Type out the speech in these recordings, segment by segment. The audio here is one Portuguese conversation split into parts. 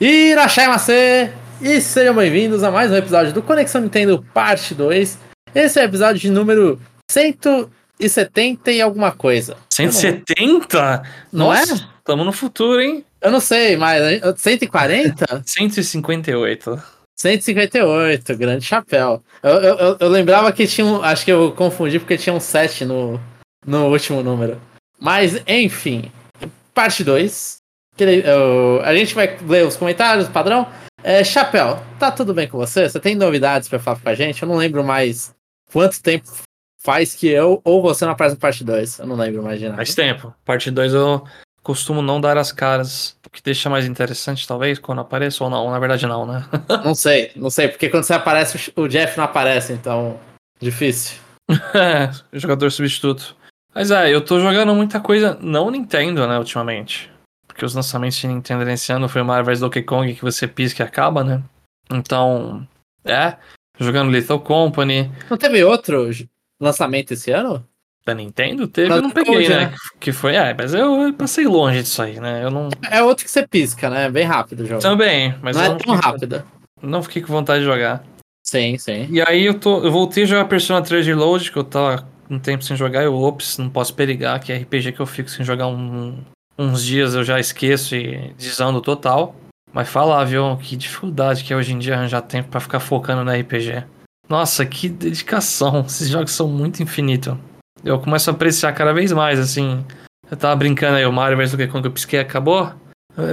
Irachai E sejam bem-vindos a mais um episódio do Conexão Nintendo Parte 2. Esse é o episódio de número 170 e alguma coisa. 170? Não Nossa, é? Estamos no futuro, hein? Eu não sei, mas 140? 158. 158, grande chapéu. Eu, eu, eu, eu lembrava que tinha um. Acho que eu confundi porque tinha um 7 no, no último número. Mas, enfim. Parte 2. A gente vai ler os comentários, padrão. É, Chapéu, tá tudo bem com você? Você tem novidades pra falar com a gente? Eu não lembro mais quanto tempo faz que eu ou você não aparece no parte 2. Eu não lembro mais de nada. Faz tempo. Parte 2 eu costumo não dar as caras, o que deixa mais interessante, talvez, quando apareço ou não. Na verdade, não, né? não sei, não sei, porque quando você aparece, o Jeff não aparece, então. Difícil. é, jogador substituto. Mas é, eu tô jogando muita coisa, não Nintendo, né, ultimamente. Porque os lançamentos de Nintendo nesse ano foi Mario vs Donkey Kong que você pisca e acaba, né? Então, é, jogando Lethal Company. Não teve outro lançamento esse ano? Da Nintendo? Teve, eu não peguei, né? Que foi, é, mas eu passei longe disso aí, né? Eu não... É outro que você pisca, né? Bem rápido o jogo. Também, mas não é tão rápido. Não fiquei com vontade de jogar. Sim, sim. E aí eu tô. Eu voltei a jogar Persona 3 Reload, que eu tava um tempo sem jogar, eu ops, não posso perigar, que é RPG que eu fico sem jogar um, uns dias, eu já esqueço e desando total. Mas falar, viu, que dificuldade que é hoje em dia arranjar tempo para ficar focando no RPG. Nossa, que dedicação. Esses jogos são muito infinitos. Eu começo a apreciar cada vez mais, assim. Eu tava brincando aí, o Mario vs Donkey Kong eu pisquei acabou.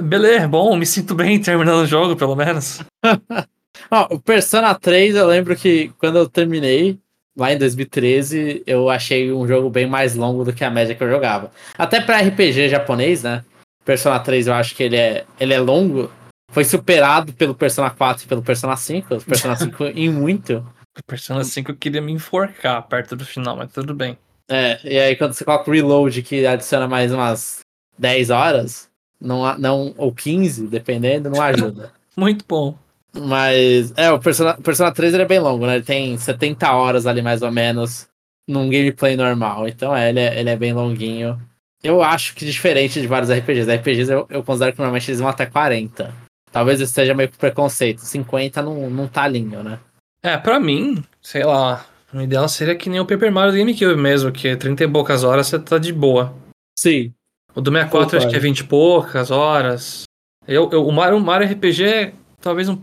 Beleza, bom, me sinto bem terminando o jogo, pelo menos. oh, o Persona 3, eu lembro que quando eu terminei, lá em 2013, eu achei um jogo bem mais longo do que a média que eu jogava. Até para RPG japonês, né? Persona 3 eu acho que ele é, ele é longo. Foi superado pelo Persona 4 e pelo Persona 5. O Persona 5 em muito. O Persona 5 eu queria me enforcar perto do final, mas tudo bem. É, e aí quando você coloca o reload que adiciona mais umas 10 horas, não, não, ou 15, dependendo, não ajuda. Muito bom. Mas, é, o Persona, Persona 3 ele é bem longo, né? Ele tem 70 horas ali, mais ou menos, num gameplay normal. Então, é, ele é, ele é bem longuinho. Eu acho que diferente de vários RPGs. RPGs eu, eu considero que normalmente eles vão até 40. Talvez isso seja meio preconceito. 50 não, não tá lindo, né? É, pra mim, sei lá, o ideal seria que nem o Paper Mario do GameCube mesmo, que 30 e poucas horas você tá de boa. Sim. O do 64 acho que é 20 e poucas horas. Eu, eu, o Mario, Mario RPG talvez um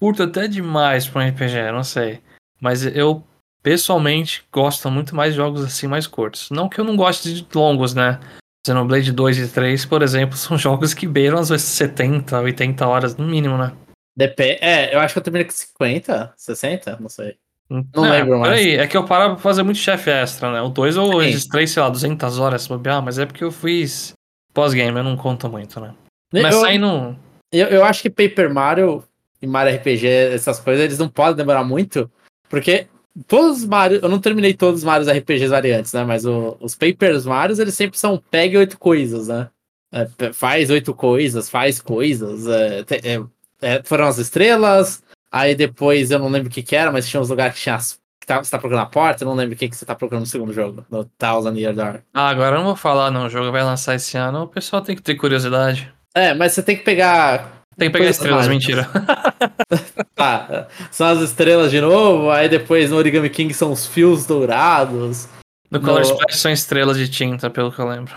curto até demais para um RPG, não sei. Mas eu pessoalmente gosto muito mais de jogos assim mais curtos. Não que eu não goste de longos, né? Xenoblade 2 e 3, por exemplo, são jogos que beiram às vezes 70, 80 horas no mínimo, né? Dep é, eu acho que eu terminei com 50, 60, não sei. Não é, lembro mais. Peraí, é que eu parava pra fazer muito chefe extra, né? O 2 eu registrei, sei lá, 200 horas bobear, mas é porque eu fiz pós-game, eu não conto muito, né? Mas eu, saindo. Eu, eu acho que Paper Mario e Mario RPG, essas coisas, eles não podem demorar muito, porque todos os Mario, eu não terminei todos os Marios RPGs variantes, né? Mas o, os Papers Marios, eles sempre são pegue oito coisas, né? É, faz oito coisas, faz coisas. É, é, é, foram as estrelas, aí depois eu não lembro o que, que era, mas tinha uns lugares que tinha as que tá, você tá procurando a porta, eu não lembro o que, que você tá procurando no segundo jogo, no Thousand Year Door. Ah, agora eu não vou falar, não. O jogo vai lançar esse ano, o pessoal tem que ter curiosidade. É, mas você tem que pegar tem que pegar estrelas, mentira. tá, são as estrelas de novo, aí depois no Origami King são os fios dourados. No Color no... Splash são estrelas de tinta, pelo que eu lembro.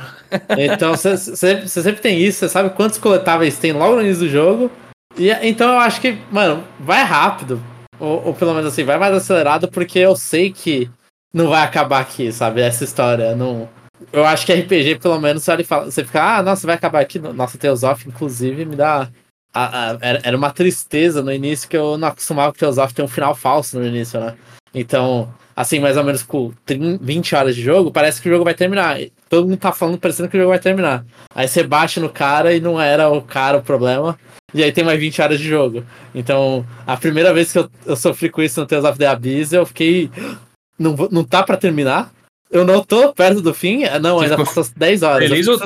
Então você sempre tem isso, você sabe quantos coletáveis tem logo no início do jogo. E então eu acho que, mano, vai rápido. Ou, ou pelo menos assim, vai mais acelerado, porque eu sei que não vai acabar aqui, sabe? Essa história. Não... Eu acho que RPG, pelo menos, você, fala, você fica, ah, nossa, vai acabar aqui. Nossa, Teosof, inclusive, me dá a, a, era uma tristeza no início que eu não acostumava com o Teosof ter um final falso no início, né? Então, assim, mais ou menos com 30, 20 horas de jogo, parece que o jogo vai terminar. Todo mundo tá falando parecendo que o jogo vai terminar. Aí você bate no cara e não era o cara o problema. E aí tem mais 20 horas de jogo. Então, a primeira vez que eu, eu sofri com isso no Tales of the Abyss, eu fiquei. Não, não tá para terminar? Eu não tô perto do fim? Não, ainda faltam 10 horas. Feliz ou...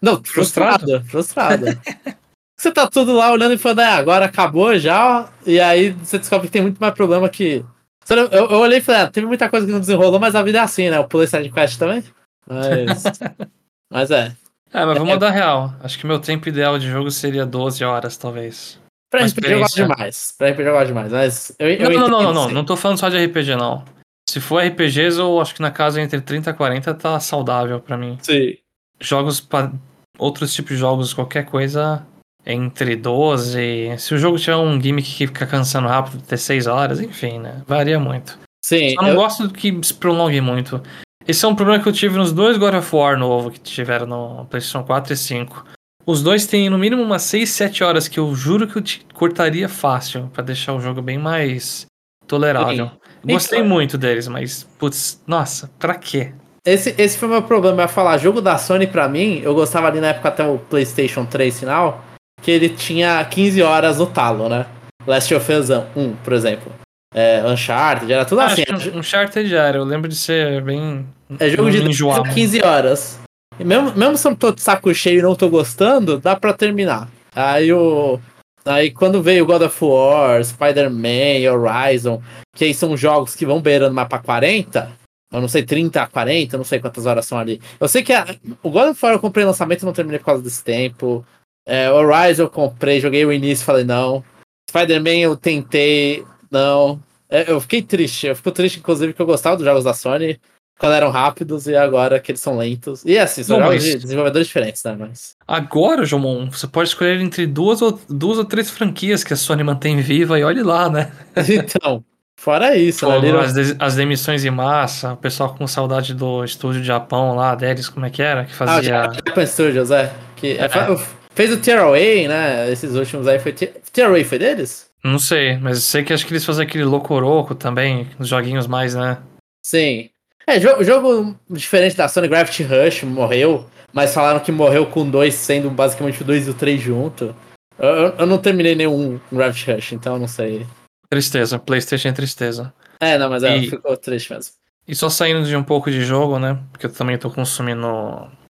Não, frustrado. Frustrado. você tá tudo lá olhando e falando, ah, agora acabou já, e aí você descobre que tem muito mais problema que. Eu, eu olhei e falei, ah, teve muita coisa que não desenrolou, mas a vida é assim, né? Eu pulei side quest também. Mas. mas é. É, mas vamos é, dar real. Acho que meu tempo ideal de jogo seria 12 horas, talvez. Pra Uma RPG eu gosto demais. Pra RPG eu gosto demais. Mas eu, eu Não, não, entendo não, não, não. sim. Não tô falando só de RPG, não. Se for RPGs, eu acho que na casa entre 30 e 40 tá saudável pra mim. Sim. Jogos para outros tipos de jogos, qualquer coisa entre 12. Se o jogo tiver um gimmick que fica cansando rápido, ter 6 horas, enfim, né? Varia muito. Sim, Eu não eu- gosto que se prolongue muito. Esse é um problema que eu tive nos dois God of War novo que tiveram no PlayStation 4 e 5. Os dois têm no mínimo umas 6, 7 horas que eu juro que eu te cortaria fácil pra deixar o jogo bem mais tolerável. Sim. Gostei Então- muito deles, mas putz, nossa, pra quê? Esse, esse foi o meu problema. Eu ia falar, jogo da Sony pra mim, eu gostava ali na época até o PlayStation 3 final, que ele tinha 15 horas no talo, né? Last of Us 1, por exemplo. É, Uncharted, era tudo Ah, assim. Uncharted já era, eu lembro de ser bem. É jogo de me 10 enjoar a muito. 15 horas. E mesmo, mesmo se eu tô de saco cheio e não tô gostando, dá pra terminar. Aí o. Aí quando veio God of War, Spider-Man, Horizon, que aí são jogos que vão beirando mais pra 40, eu não sei, 30 a 40, eu não sei quantas horas são ali. Eu sei que a- o God of War eu comprei lançamento e não terminei por causa desse tempo. É, Horizon eu comprei, joguei o início falei não. Spider-Man eu tentei, não. É, eu fiquei triste, eu fico triste, inclusive, que eu gostava dos jogos da Sony quando eram rápidos e agora que eles são lentos. E assim, são Não, jogos mas- de desenvolvedores diferentes, né? Mas. Agora, Jomon, você pode escolher entre duas ou, duas ou três franquias que a Sony mantém viva e olhe lá, né? então, fora isso, né? Pô, Little- as, as demissões em massa, o pessoal com saudade do estúdio de Japão lá deles, como é que era? Que Ah, o fazia. Japan Studios, é. Que É. fa- fez o Tearaway, né? Esses últimos aí foi. Te- Tearaway foi deles? Não sei, mas sei que acho que eles faziam aquele Locoroco também, os joguinhos mais, né? Sim. É, jogo, jogo diferente da Sony Gravity Rush morreu, mas falaram que morreu com dois sendo basicamente o 2 e o 3 junto. Eu, eu- não terminei nenhum Gravity Rush, então eu não sei. Tristeza, PlayStation é tristeza. É, não, mas é, E- ficou triste mesmo. E só saindo de um pouco de jogo, né? Porque eu também tô consumindo.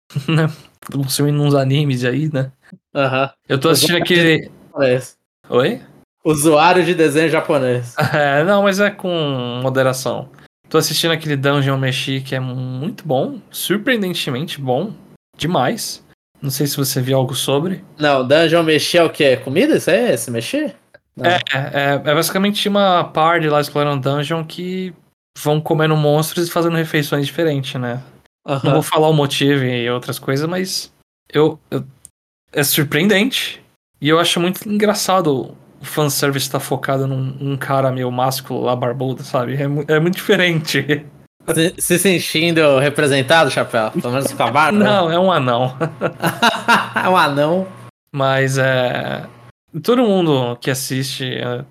né? Tô consumindo uns animes aí, né? Aham. Eu tô assistindo aquele. Oi? Usuário de desenho japonês. É, não, mas é com moderação. Tô assistindo aquele Dungeon Meshi que é muito bom, surpreendentemente bom, demais. Não sei se você viu algo sobre. Não, Dungeon mexer é o quê? Comida? Isso aí? Se mexer? Não. É, é, é basicamente uma party lá explorando dungeon que vão comendo monstros e fazendo refeições diferentes, né? Não Aham. vou falar o motivo e outras coisas, mas eu, eu- é surpreendente. E eu acho muito engraçado o fanservice estar focado num, num cara meio másculo lá, barbudo, sabe? É, é muito diferente. Se, se sentindo representado, Chapéu? Pelo menos com a barba? Não, é um anão. é um anão. Mas é. Todo mundo que assiste, é,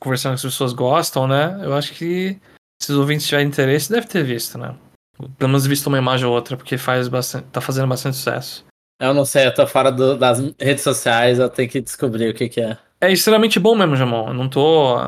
conversando com as pessoas gostam, né? Eu acho que se os ouvintes tiverem interesse, deve ter visto, né? Pelo menos visto uma imagem ou outra, porque faz bastante, tá fazendo bastante sucesso. Eu não sei, eu tô fora do- das redes sociais, eu tenho que descobrir o que que é. É extremamente bom mesmo, Jamon. Eu não tô.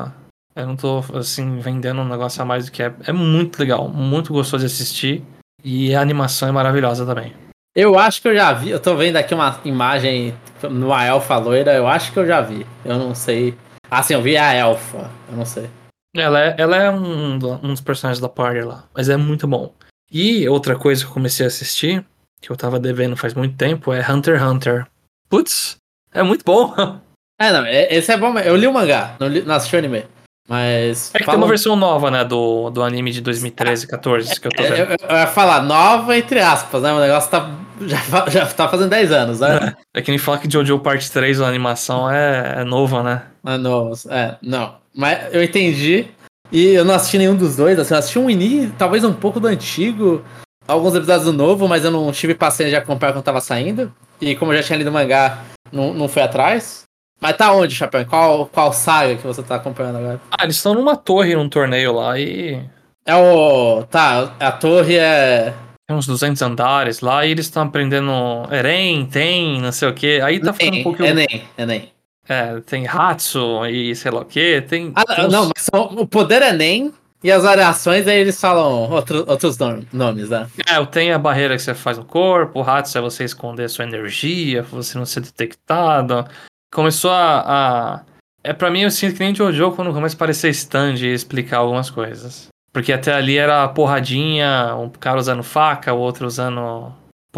Eu não tô, assim, vendendo um negócio a mais do que é. É muito legal, muito gostoso de assistir. E a animação é maravilhosa também. Eu acho que eu já vi, eu tô vendo aqui uma imagem numa elfa loira, eu acho que eu já vi. Eu não sei. Ah, sim, eu vi a elfa, eu não sei. Ela é, ela é um, um dos personagens da party lá, mas é muito bom. E outra coisa que eu comecei a assistir, que eu tava devendo faz muito tempo, é Hunter x Hunter. Putz, é muito bom. É, não, é- esse é bom, mas eu li o mangá, não, li, não assisti o anime. Mas. É que tem uma versão nova, né, do, do anime de 2013, 14, que eu tô É, vendo. eu- eu ia falar nova entre aspas, né? O negócio tá, já, já tá fazendo 10 anos, né? É que nem fala que Jojo Parte 3, a animação, é, é nova, né? Mas não, é, não. Mas eu entendi. E eu não assisti nenhum dos dois. Assim, eu assisti um início, talvez um pouco do antigo, alguns episódios do novo, mas eu não tive paciência de acompanhar quando tava saindo. E como eu já tinha lido o mangá, não, não fui atrás. Mas tá onde, Chapéu? Qual, qual saga que você tá acompanhando agora? Ah, eles estão numa torre, num torneio lá, e É o. Tá, a torre é. tem uns 200 andares lá, e eles estão aprendendo Eren, tem, não sei o que. Aí tá ficando um pouquinho... Enem, Enem. É, tem Hatsu e sei lá o que, tem... Ah, tem uns- não, mas são- o poder é Enem e as variações aí eles falam outro, outros nom- nomes, né? É, tem a barreira que você faz no corpo, o Hatsu é você esconder sua energia, você não ser detectado. Começou a... a... É pra mim, eu sinto que nem Jojo quando começa a aparecer stand e explicar algumas coisas. Porque até ali era porradinha, um cara usando faca, o outro usando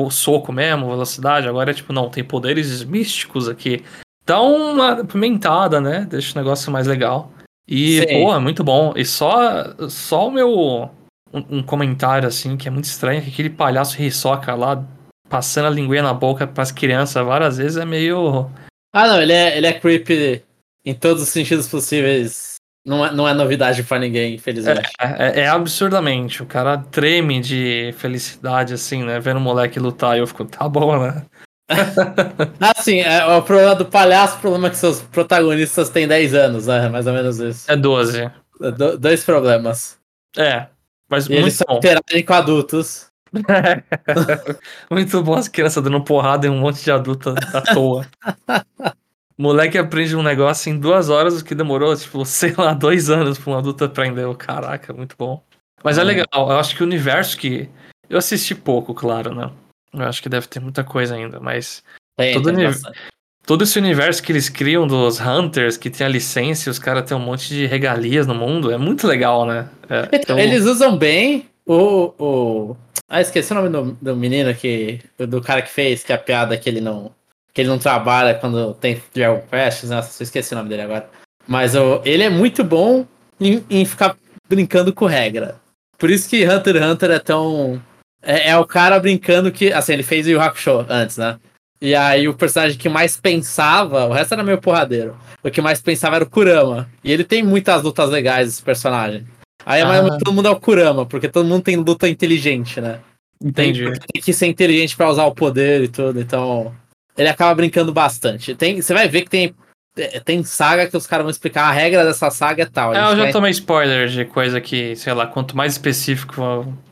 soco mesmo, velocidade. Agora é tipo, não, tem poderes místicos aqui. dá uma pimentada, né? Deixa o negócio mais legal. E, Sim. pô, é muito bom. E só, só o meu. Um, um comentário, assim, que é muito estranho, que aquele palhaço Hisoka lá, passando a linguinha na boca pras crianças várias vezes, é meio. Ah, não, ele é, ele é creepy em todos os sentidos possíveis. Não é, não é novidade pra ninguém, infelizmente. É, é absurdamente. O cara treme de felicidade, assim, né? Vendo o moleque lutar e eu fico, tá bom, né? Assim, é, o problema do palhaço, o problema é que seus protagonistas têm 10 anos, né? Mais ou menos isso. É 12. Do- dois problemas. É. Mas E eles muito só bom. interagem com adultos. muito bom as crianças dando porrada em um monte de adulto à toa. Moleque aprende um negócio em duas horas, o que demorou, tipo, sei lá, dois anos pra um adulto aprender. Caraca, muito bom. Mas é É. legal, eu acho que o universo que. Eu assisti pouco, claro, né? Eu acho que deve ter muita coisa ainda, mas Tem, Todo bastante. todo esse universo que eles criam dos Hunters, que tem a licença e os caras têm um monte de regalias no mundo, é muito legal, né? É, Então, eu- Eles usam bem o, o. Ah, esqueci o nome do, do menino que. Do cara que fez, que a piada que ele não. Que ele não trabalha quando tem Dragon Quest? Nossa, esqueci o nome dele agora. Mas o, ele é muito bom em, em ficar brincando com regra. Por isso que Hunter x Hunter é tão. É, é o cara brincando que. Assim, ele fez o Yu Hakusho antes, né? E aí o personagem que mais pensava, o resto era meio porradeiro. O que mais pensava era o Kurama. E ele tem muitas lutas legais, esse personagem. Aí Ah. mas todo mundo é o Kurama, porque todo mundo tem luta inteligente, né? Tem, Entendi. tem que ser inteligente pra usar o poder e tudo, então. Ele acaba brincando bastante. Tem, você vai ver que tem, tem saga que os caras vão explicar a regra dessa saga é tal. É, eu já vai- tomei spoiler de coisa que, sei lá, quanto mais específico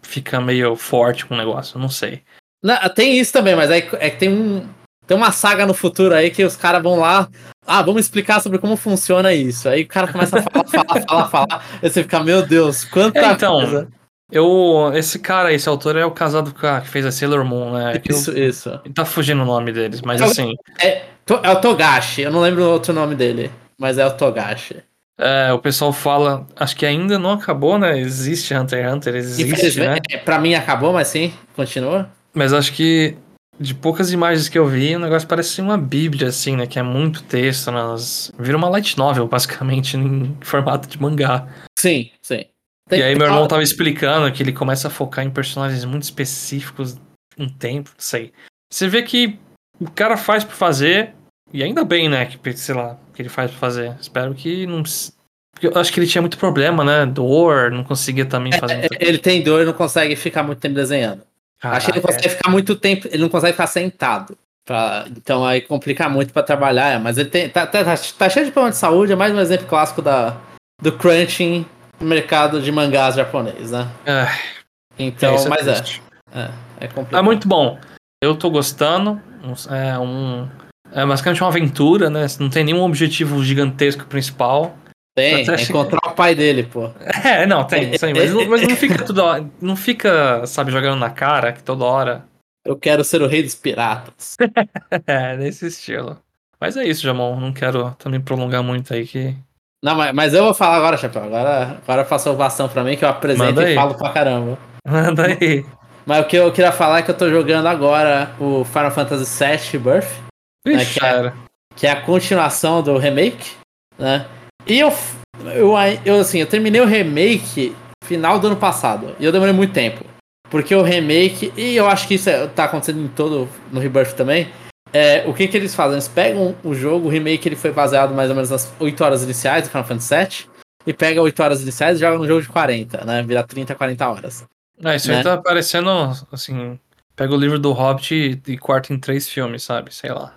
fica meio forte com o negócio, não sei. Não, tem isso também, mas aí é que tem um. Tem uma saga no futuro aí que os caras vão lá. Ah, vamos explicar sobre como funciona isso. Aí o cara começa a falar, falar, falar, falar. Aí você fica, meu Deus, quanta É, então, coisa. Eu, esse cara, esse autor é o casado com a que fez a Sailor Moon, né? Que eu- Isso, isso. tá fugindo o nome deles, mas Eu- assim, É, é o Togashi, eu não lembro o outro nome dele, mas é o Togashi. é, o pessoal fala, acho que ainda não acabou, né? Existe Hunter x Hunter, existe, né? É, pra mim acabou, mas sim, continua. Mas acho que de poucas imagens que eu vi, o negócio parece uma bíblia, assim, né? Que é muito texto, nas... vira uma light novel, basicamente, em formato de mangá. Sim, sim. E aí meu irmão tava explicando que ele começa a focar em personagens muito específicos um tempo, não sei. Você vê que o cara faz por fazer, e ainda bem, né, que, sei lá, que ele faz por fazer. Espero que não... eu acho que ele tinha muito problema, né, dor, não conseguia também fazer... muita- Ele tem dor e não consegue ficar muito tempo desenhando. Acho que ele não Caraca, consegue ficar muito tempo, ele não consegue ficar sentado. Pra- então aí complica muito pra trabalhar, é, mas ele tem, tá, tá, tá- tá cheio de problema de saúde, é mais um exemplo clássico da, do crunching no mercado de mangás japonês, né? é, Então, é mas é, é, é complicado. É muito bom. Eu tô gostando. É um. É basicamente uma aventura, né? Não tem nenhum objetivo gigantesco principal. Tem, é encontrar o pai dele, pô. É, não, tem, tem mas, não, mas não fica tudo. Não fica, sabe, jogando na cara que toda hora. Eu quero ser o rei dos piratas. É, nesse estilo. Mas é isso, Jamon. Não quero também prolongar muito aí que. Não, mas, mas eu vou falar agora, Chapéu. Agora, agora passou o bastão pra mim que eu apresento Manda e aí. falo pra caramba. Manda aí. Mas o que eu queria falar é que eu tô jogando agora o Final Fantasy VII Birth, Ixi, que é- que é a continuação do remake, né? E eu, eu, eu assim, eu terminei o remake final do ano passado. E eu demorei muito tempo. Porque o remake, e eu acho que isso é- tá acontecendo em todo, no Rebirth também, é, o que que eles fazem? Eles pegam o jogo, o remake ele foi baseado mais ou menos nas 8 horas iniciais do Final Fantasy VII, e pega 8 horas iniciais e joga no jogo de 40, né? Vira 30, 40 horas. É, isso né? aí tá parecendo, assim. Pega o livro do Hobbit e, e corta em três filmes, sabe? Sei lá.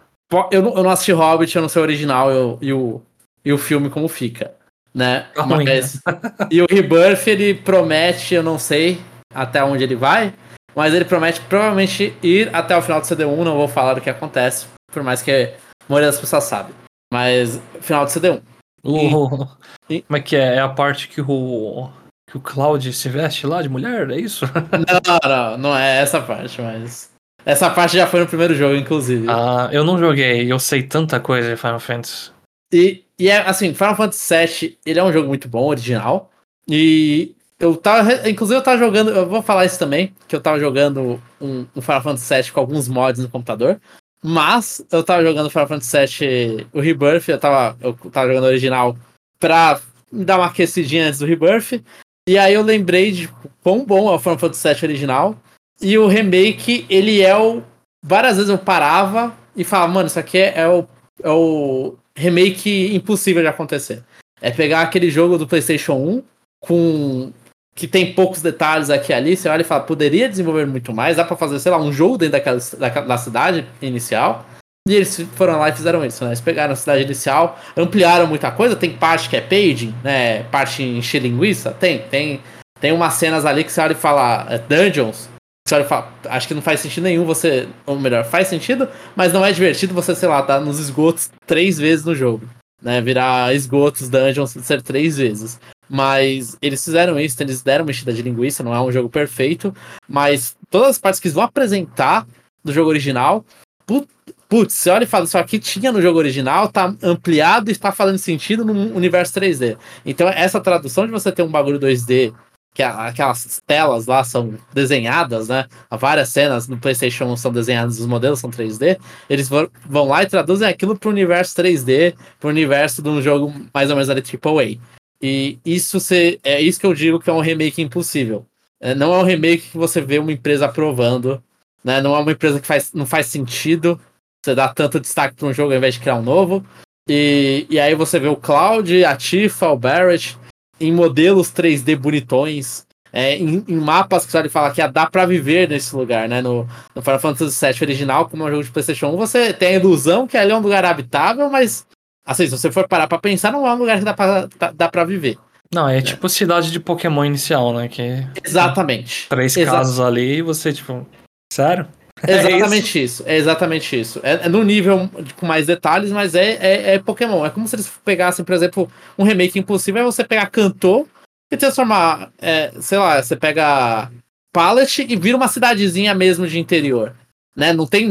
Eu não, eu não assisti Hobbit, eu não sei o original eu- e, o, e o filme como fica, né? Tá Mas, e o Rebirth, ele promete, eu não sei até onde ele vai, mas ele promete provavelmente ir até o final do CD1, não vou falar o que acontece, por mais que a maioria das pessoas sabe. Mas, final do CD1. O... E- Como é que é? É a parte que o. Que o Cloud se veste lá de mulher? É isso? Não, não, não é essa parte, mas... Essa parte já foi no primeiro jogo, inclusive. ah, eu não joguei, eu sei tanta coisa de Final Fantasy. E, e é assim, Final Fantasy VII, ele é um jogo muito bom, original. E eu tava. Inclusive, eu tava jogando. Eu vou falar isso também, que eu tava jogando um, um Final Fantasy VII com alguns mods no computador. Mas eu tava jogando Final Fantasy VII, o Rebirth, eu tava, eu tava jogando o original pra dar uma aquecidinha antes do Rebirth. E aí eu lembrei de quão bom é o Final Fantasy VII original. E o remake, ele é o. Várias vezes eu parava e falava, mano, isso aqui é, é o, é o remake impossível de acontecer. É pegar aquele jogo do PlayStation 1 com. que tem poucos detalhes aqui ali. Você olha e fala, poderia desenvolver muito mais. Dá pra fazer, sei lá, um jogo dentro daquela da cidade inicial. E eles foram lá e fizeram isso, né? Eles pegaram a cidade inicial, ampliaram muita coisa. Tem parte que é paging, né? Parte em linguiça. Tem, tem. Tem umas cenas ali que você olha e fala é, dungeons. Você olha e fala, acho que não faz sentido nenhum você. Ou melhor, faz sentido, mas não é divertido você, sei lá, tá nos esgotos três vezes no jogo. Né? Virar esgotos, dungeons, ser três vezes. Mas eles fizeram isso, eles deram mexida de linguiça, não é um jogo perfeito. Mas todas as partes que eles vão apresentar do jogo original putz, você olha e fala, isso aqui tinha no jogo original, tá ampliado e está fazendo sentido no universo 3D. Então, essa tradução de você ter um bagulho 2D, que aquelas telas lá são desenhadas, né? Várias cenas no PlayStation são desenhadas, os modelos são 3D. Eles vão lá e traduzem aquilo para o universo 3D, para o universo de um jogo mais ou menos ali AAA. E isso se, é isso que eu digo que é um remake impossível. É, não é um remake que você vê uma empresa aprovando, né? Não é uma empresa que faz, não faz sentido você dá tanto destaque para um jogo ao invés de criar um novo. E, e aí você vê o Cloud, a Tifa, o Barrett em modelos 3D bonitões, é, em, em, mapas que você falar que ah, dá para viver nesse lugar, né? No, no Final Fantasy VII original, como é um jogo de PlayStation 1, você tem a ilusão que ali é um lugar habitável, mas assim, se você for parar para pensar, não é um lugar que dá para dá pra viver. Não, é, é tipo cidade de Pokémon inicial, né? Que Exatamente. Três Exa casos ali e você, tipo. Sério? É exatamente é isso? isso? é exatamente isso. É, é no nível com mais detalhes, mas é, é, é, Pokémon. É como se eles pegassem, por exemplo, um remake impossível, é você pegar Cantor e transformar, sei lá, você pega Pallet e vira uma cidadezinha mesmo de interior. Né? Não tem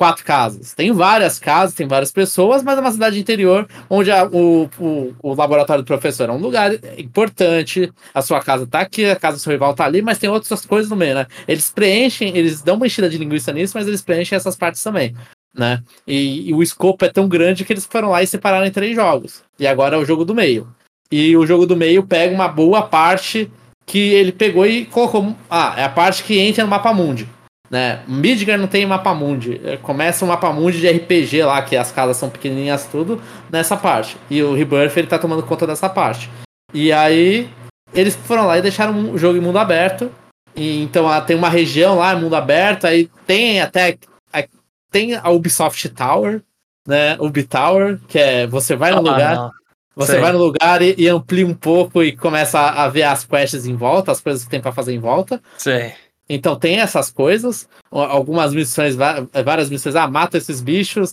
quatro casas. Tem várias casas, tem várias pessoas, mas é uma cidade interior onde a, o, o, o, laboratório do professor é um lugar importante. A sua casa tá aqui, a casa do seu rival tá ali, mas tem outras coisas no meio, né? Eles preenchem, eles dão uma enchida de linguiça nisso, mas eles preenchem essas partes também. Né? E, e o escopo é tão grande que eles foram lá e separaram em três jogos. E agora é o jogo do meio. E o jogo do meio pega uma boa parte que ele pegou e colocou. Ah, é a parte que entra no mapa mundi. Né? Midgar não tem mapa mundi. É, começa um mapa mundi de RPG lá, que as casas são pequenininhas tudo, nessa parte. E o Rebirth ele tá tomando conta dessa parte. E aí eles foram lá e deixaram o jogo em mundo aberto. E, então ah, tem uma região lá, mundo aberto, aí tem até a, tem a Ubisoft Tower, né? Ubi Tower, que é você vai no ah, lugar, não. você Sei. vai no lugar e, e, amplia um pouco e começa a, a ver as quests em volta, as coisas que tem para fazer em volta. Sim. Então tem essas coisas, algumas missões, várias missões, ah, mata esses bichos,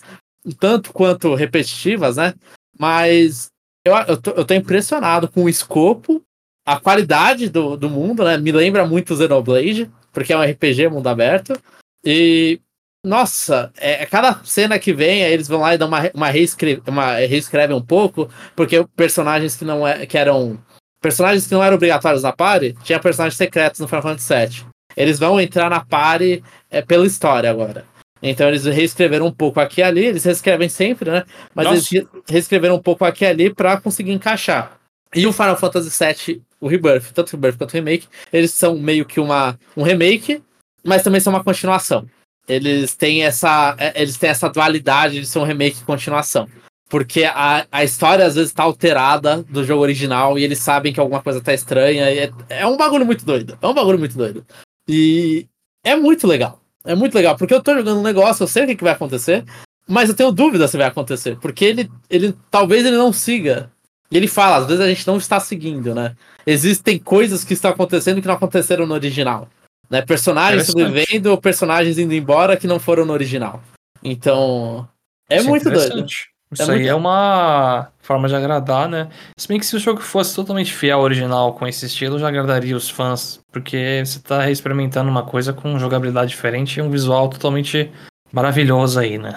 tanto quanto repetitivas, né? Mas eu, eu, tô, eu tô impressionado com o escopo, a qualidade do, do mundo, né? Me lembra muito Xenoblade, porque é um RPG mundo aberto. E, nossa, é, cada cena que vem, eles vão lá e dão uma, uma, reescreve, uma reescreve um pouco, porque personagens que não é, que eram. Personagens que não eram obrigatórios na party, tinha personagens secretos no Final Fantasy VII. Eles vão entrar na party é, pela história agora. Então eles reescreveram um pouco aqui e ali, eles reescrevem sempre, né? Mas Nossa. eles reescreveram um pouco aqui e ali para conseguir encaixar. E o Final Fantasy VII, o Rebirth, tanto o Rebirth quanto o Remake, eles são meio que uma, um remake, mas também são uma continuação. Eles têm essa, é, eles têm essa dualidade de ser um remake e continuação. Porque a, a história às vezes tá alterada do jogo original e eles sabem que alguma coisa tá estranha. É, é um bagulho muito doido. É um bagulho muito doido. E é muito legal. É muito legal, porque eu tô jogando um negócio, eu sei o que, que vai acontecer, mas eu tenho dúvida se vai acontecer, porque ele, ele talvez ele não siga. E ele fala, às vezes a gente não está seguindo, né? Existem coisas que estão acontecendo que não aconteceram no original. Né? Personagens sobrevivendo ou personagens indo embora que não foram no original. Então, é Isso é muito é doido. Isso é aí muito... é uma forma de agradar, né? Se bem que se o jogo fosse totalmente fiel ao original com esse estilo, já agradaria os fãs, porque você tá experimentando uma coisa com jogabilidade diferente e um visual totalmente maravilhoso aí, né?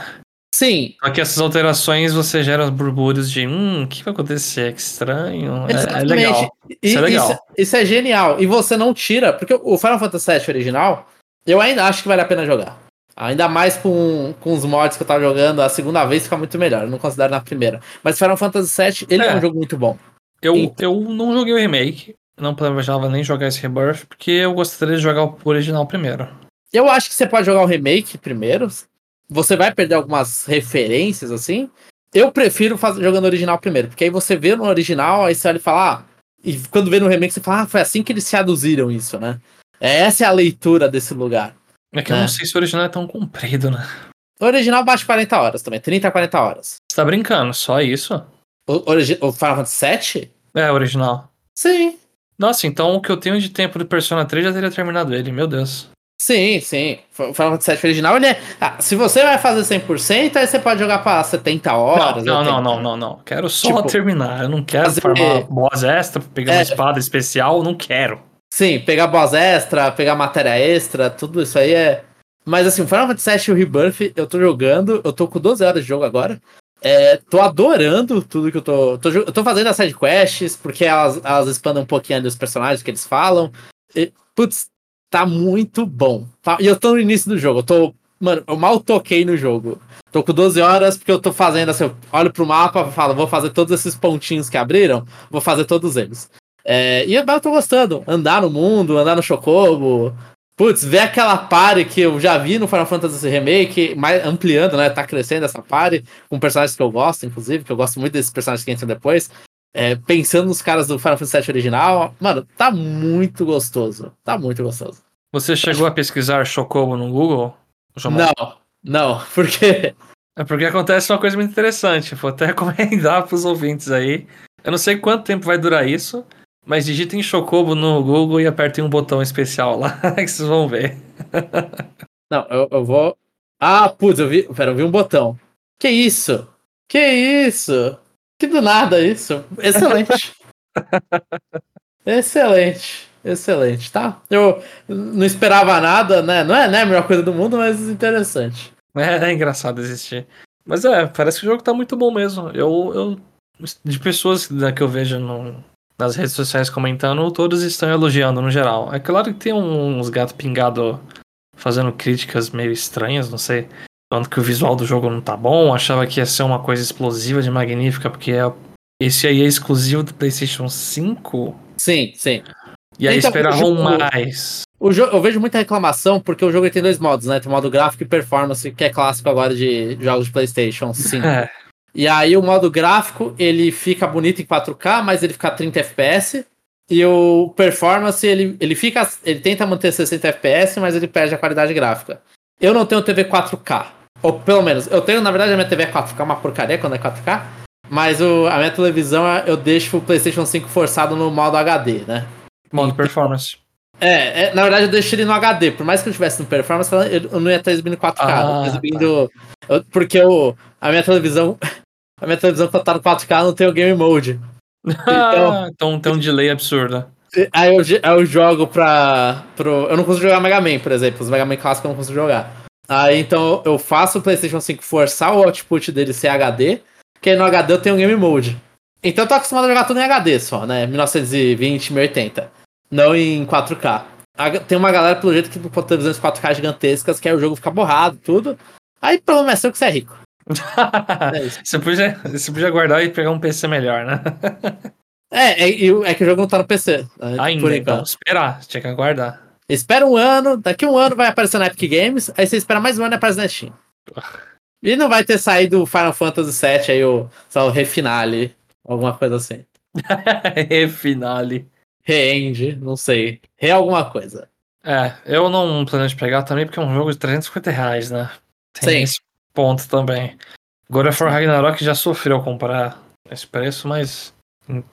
Sim. Só que essas alterações você gera os burbúrios de hum, o que vai acontecer? Que estranho. É, é, legal. Isso é legal. Isso, isso, é genial. E você não tira, porque o Final Fantasy VII original, eu ainda acho que vale a pena jogar. Ainda mais com, com os mods que eu tava jogando, a segunda vez fica muito melhor. Eu não considero na primeira. Mas Final Fantasy VII, ele é, é um jogo muito bom. Eu, então... eu não joguei o remake, não planejava nem jogar esse Rebirth, porque eu gostaria de jogar o original primeiro. Eu acho que você pode jogar o remake primeiro. Você vai perder algumas referências, assim. Eu prefiro fazer, jogando o original primeiro, porque aí você vê no original, aí você olha e fala, ah, e quando vê no remake você fala, ah, foi assim que eles se aduziram isso, né? Essa é a leitura desse lugar. É que né? eu não sei se o original é tão comprido, né? O original baixa 40 horas também, 30 a 40 horas. Você tá brincando, só isso? O, o Final Fantasy VII? É, original. Sim. Nossa, então o que eu tenho de tempo de Persona 3 já teria terminado ele, meu Deus. Sim, sim. O Final Fantasy VII original, ele é. Ah, se você vai fazer 100%, aí você pode jogar pra 70 horas. Não, não, não, não, não, Quero só tipo, terminar. Eu não quero fazer... farmar boss extra, pegar é... uma espada especial, não quero. Sim, pegar boss extra, pegar matéria extra, tudo isso aí é. Mas assim, o Final Fantasy VII e o Rebirth, eu tô jogando, eu tô com 12 horas de jogo agora. É, tô adorando tudo que eu tô, tô. Eu tô fazendo as side quests, porque elas, elas expandem um pouquinho dos personagens que eles falam. E, putz, tá muito bom. Tá, e eu tô no início do jogo. Eu tô. Mano, eu mal toquei no jogo. Tô com 12 horas porque eu tô fazendo assim, eu olho pro mapa falo, vou fazer todos esses pontinhos que abriram, vou fazer todos eles. É, e eu tô gostando. Andar no mundo, andar no Chocobo, Putz, ver aquela pare que eu já vi no Final Fantasy Remake, mais, ampliando, né? Tá crescendo essa pare, com personagens que eu gosto, inclusive, que eu gosto muito desses personagens que entram depois. É, pensando nos caras do Final Fantasy VII original, mano, tá muito gostoso. Tá muito gostoso. Você chegou a pesquisar Chocobo no Google? Não, não, porque. É porque acontece uma coisa muito interessante. Vou até recomendar pros ouvintes aí. Eu não sei quanto tempo vai durar isso, mas digitem Chocobo no Google e apertem um botão especial lá que vocês vão ver. Não, eu, eu vou. Ah, putz, eu vi. Pera, eu vi um botão. Que isso? Que isso? Que do nada isso? Excelente. excelente. Excelente, tá? Eu não esperava nada, né? Não é né, a melhor coisa do mundo, mas interessante. É, é engraçado existir. Mas é, parece que o jogo tá muito bom mesmo. Eu, eu de pessoas que eu vejo no, nas redes sociais comentando, todos estão elogiando no geral. É claro que tem uns gatos pingados fazendo críticas meio estranhas, não sei. Falando que o visual do jogo não tá bom, achava que ia ser uma coisa explosiva de magnífica, porque é, esse aí é exclusivo do PlayStation 5. Sim, sim. E aí então, esperavam mais. O jogo, eu vejo muita reclamação porque o jogo tem dois modos, né? Tem o modo gráfico e performance, que é clássico agora de jogos de PlayStation 5. É. E aí o modo gráfico, ele fica bonito em 4K, mas ele fica a 30 FPS. E o performance, ele, ele fica. Ele tenta manter 60 FPS, mas ele perde a qualidade gráfica. Eu não tenho TV 4K. Ou pelo menos, eu tenho, na verdade, a minha TV é 4K, uma porcaria quando é 4K. Mas o, a minha televisão eu deixo o PlayStation 5 forçado no modo HD, né? Modo performance. É, é, na verdade eu deixei ele no HD. Por mais que eu estivesse no performance, eu não ia estar exibindo 4K. Ah, exibindo. Tá. Eu, porque eu, a minha televisão. A minha televisão quando tá no 4K não tem o game mode. Então, então tem um delay absurdo. Aí eu, eu jogo pra. Pro, eu não consigo jogar Mega Man, por exemplo. Os Mega Man clássicos eu não consigo jogar. Aí então eu faço o PlayStation 5 forçar o output dele ser HD, que aí no HD eu tenho um game mode. Então eu tô acostumado a jogar tudo em HD só, né? 1920, 1080. Não em 4K. Tem uma galera, pelo jeito, que com televisões 4K gigantescas, que aí o jogo fica borrado, tudo. Aí pelo menos é que você é rico. é você, podia, você podia guardar e pegar um PC melhor, né? é, é, é, que o jogo não tá no PC. Né? Ainda, então esperar, tinha que aguardar. Espera um ano, daqui um ano vai aparecer na Epic Games, aí você espera mais um ano e aparece na Steam. E não vai ter saído o Final Fantasy VII aí, o, só o Refinale, alguma coisa assim. Refinale. Reend, não sei. Re alguma coisa. É, eu não planejo pegar também porque é um jogo de 350 reais, né? Tem Sim. esse ponto também. God of War Ragnarok já sofreu comprar esse preço, mas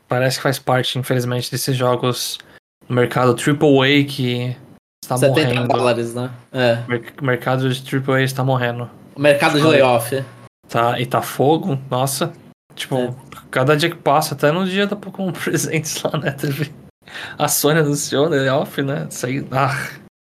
parece que faz parte, infelizmente, desses jogos no mercado AAA que está 70 morrendo. dólares, né? É. O mercado de AAA está morrendo. O mercado de layoff. Tá, e tá fogo, nossa. Tipo, é. cada dia que passa, até no dia dá pra comprar presentes lá, né? Teve a Sony anunciou layoff, né? Isso aí. Ah,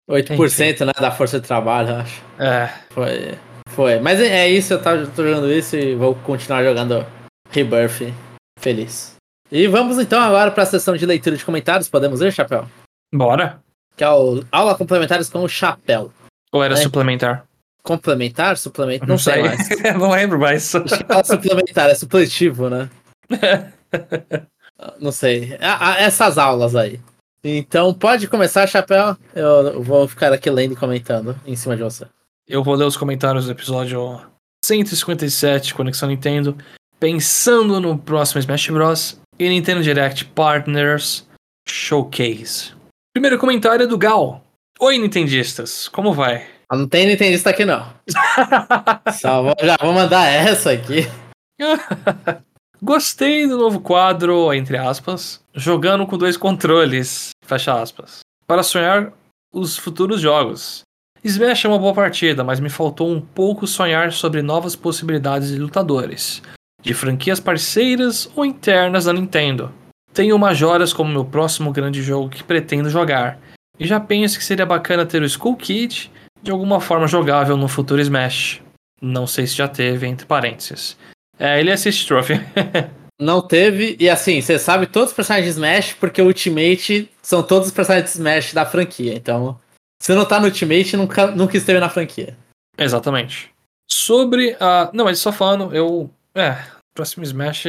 8% né, da força de trabalho, acho. É. Foi. Foi. Mas é, é isso, eu tô jogando isso e vou continuar jogando Rebirth feliz. E vamos então agora para a sessão de leitura de comentários. Podemos ir, Chapéu? Bora. Que é o Aula Complementares com o Chapéu. Ou era é. suplementar? complementar, suplementar, não, Não sei, sei. mais. não lembro mais. Acho que fala suplementar, é supletivo, né? Não sei. Ah, ah, essas aulas aí. Então pode começar, Chapéu. Eu vou ficar aqui lendo e comentando em cima de você. Eu vou ler os comentários do episódio 157, Conexão Nintendo, pensando no próximo Smash Bros. e Nintendo Direct Partners Showcase. Primeiro comentário é do Gal. Oi, Nintendistas, como vai? Ah, não tem Nintendista aqui, não. Só vou, já vou mandar essa aqui. Gostei do novo quadro, entre aspas, jogando com dois controles, fecha aspas, para sonhar os futuros jogos. Smash é uma boa partida, mas me faltou um pouco sonhar sobre novas possibilidades de lutadores, de franquias parceiras ou internas da Nintendo. Tenho Majoras como meu próximo grande jogo que pretendo jogar, e já penso que seria bacana ter o Skull Kid de alguma forma jogável no futuro Smash. Não sei se já teve, entre parênteses. É, ele assiste Trophy. Não teve, e assim, você sabe todos os personagens de Smash, porque o Ultimate são todos os personagens de Smash da franquia. Então, se não tá no Ultimate, nunca, nunca esteve na franquia. Exatamente. Sobre a. Não, mas só falando, eu. É, próximo Smash.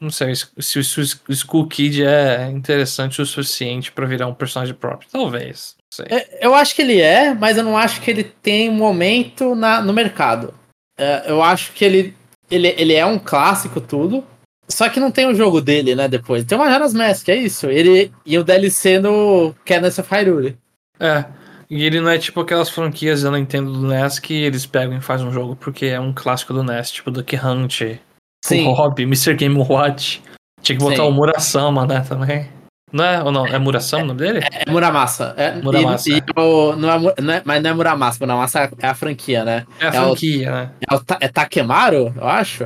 Não sei se, o Skull Kid é interessante o suficiente pra virar um personagem próprio. Talvez. Não sei. É, eu acho que ele é, mas eu não acho que ele tem um momento na, no mercado. É, eu acho que ele, ele, ele é um clássico, tudo. Só que não tem o jogo dele, né, depois. Tem o Majora's Mask, é isso. Ele e o DLC no Cadence of Hyrule. É. E ele não é tipo aquelas franquias da Nintendo do NES que eles pegam e fazem um jogo porque é um clássico do NES, tipo Duck Hunt, Sim. Hobby, Mr. Game Watch. Tinha que botar Sim. o Murasama, né, também. Não é? Ou não? É Murasama o nome dele? É Muramasa. É, Muramasa. E, e o- não é, não é- mas não é Muramasa. Muramasa é a franquia, né? É a É o- franquia, né? É, o é Takemaru, eu acho.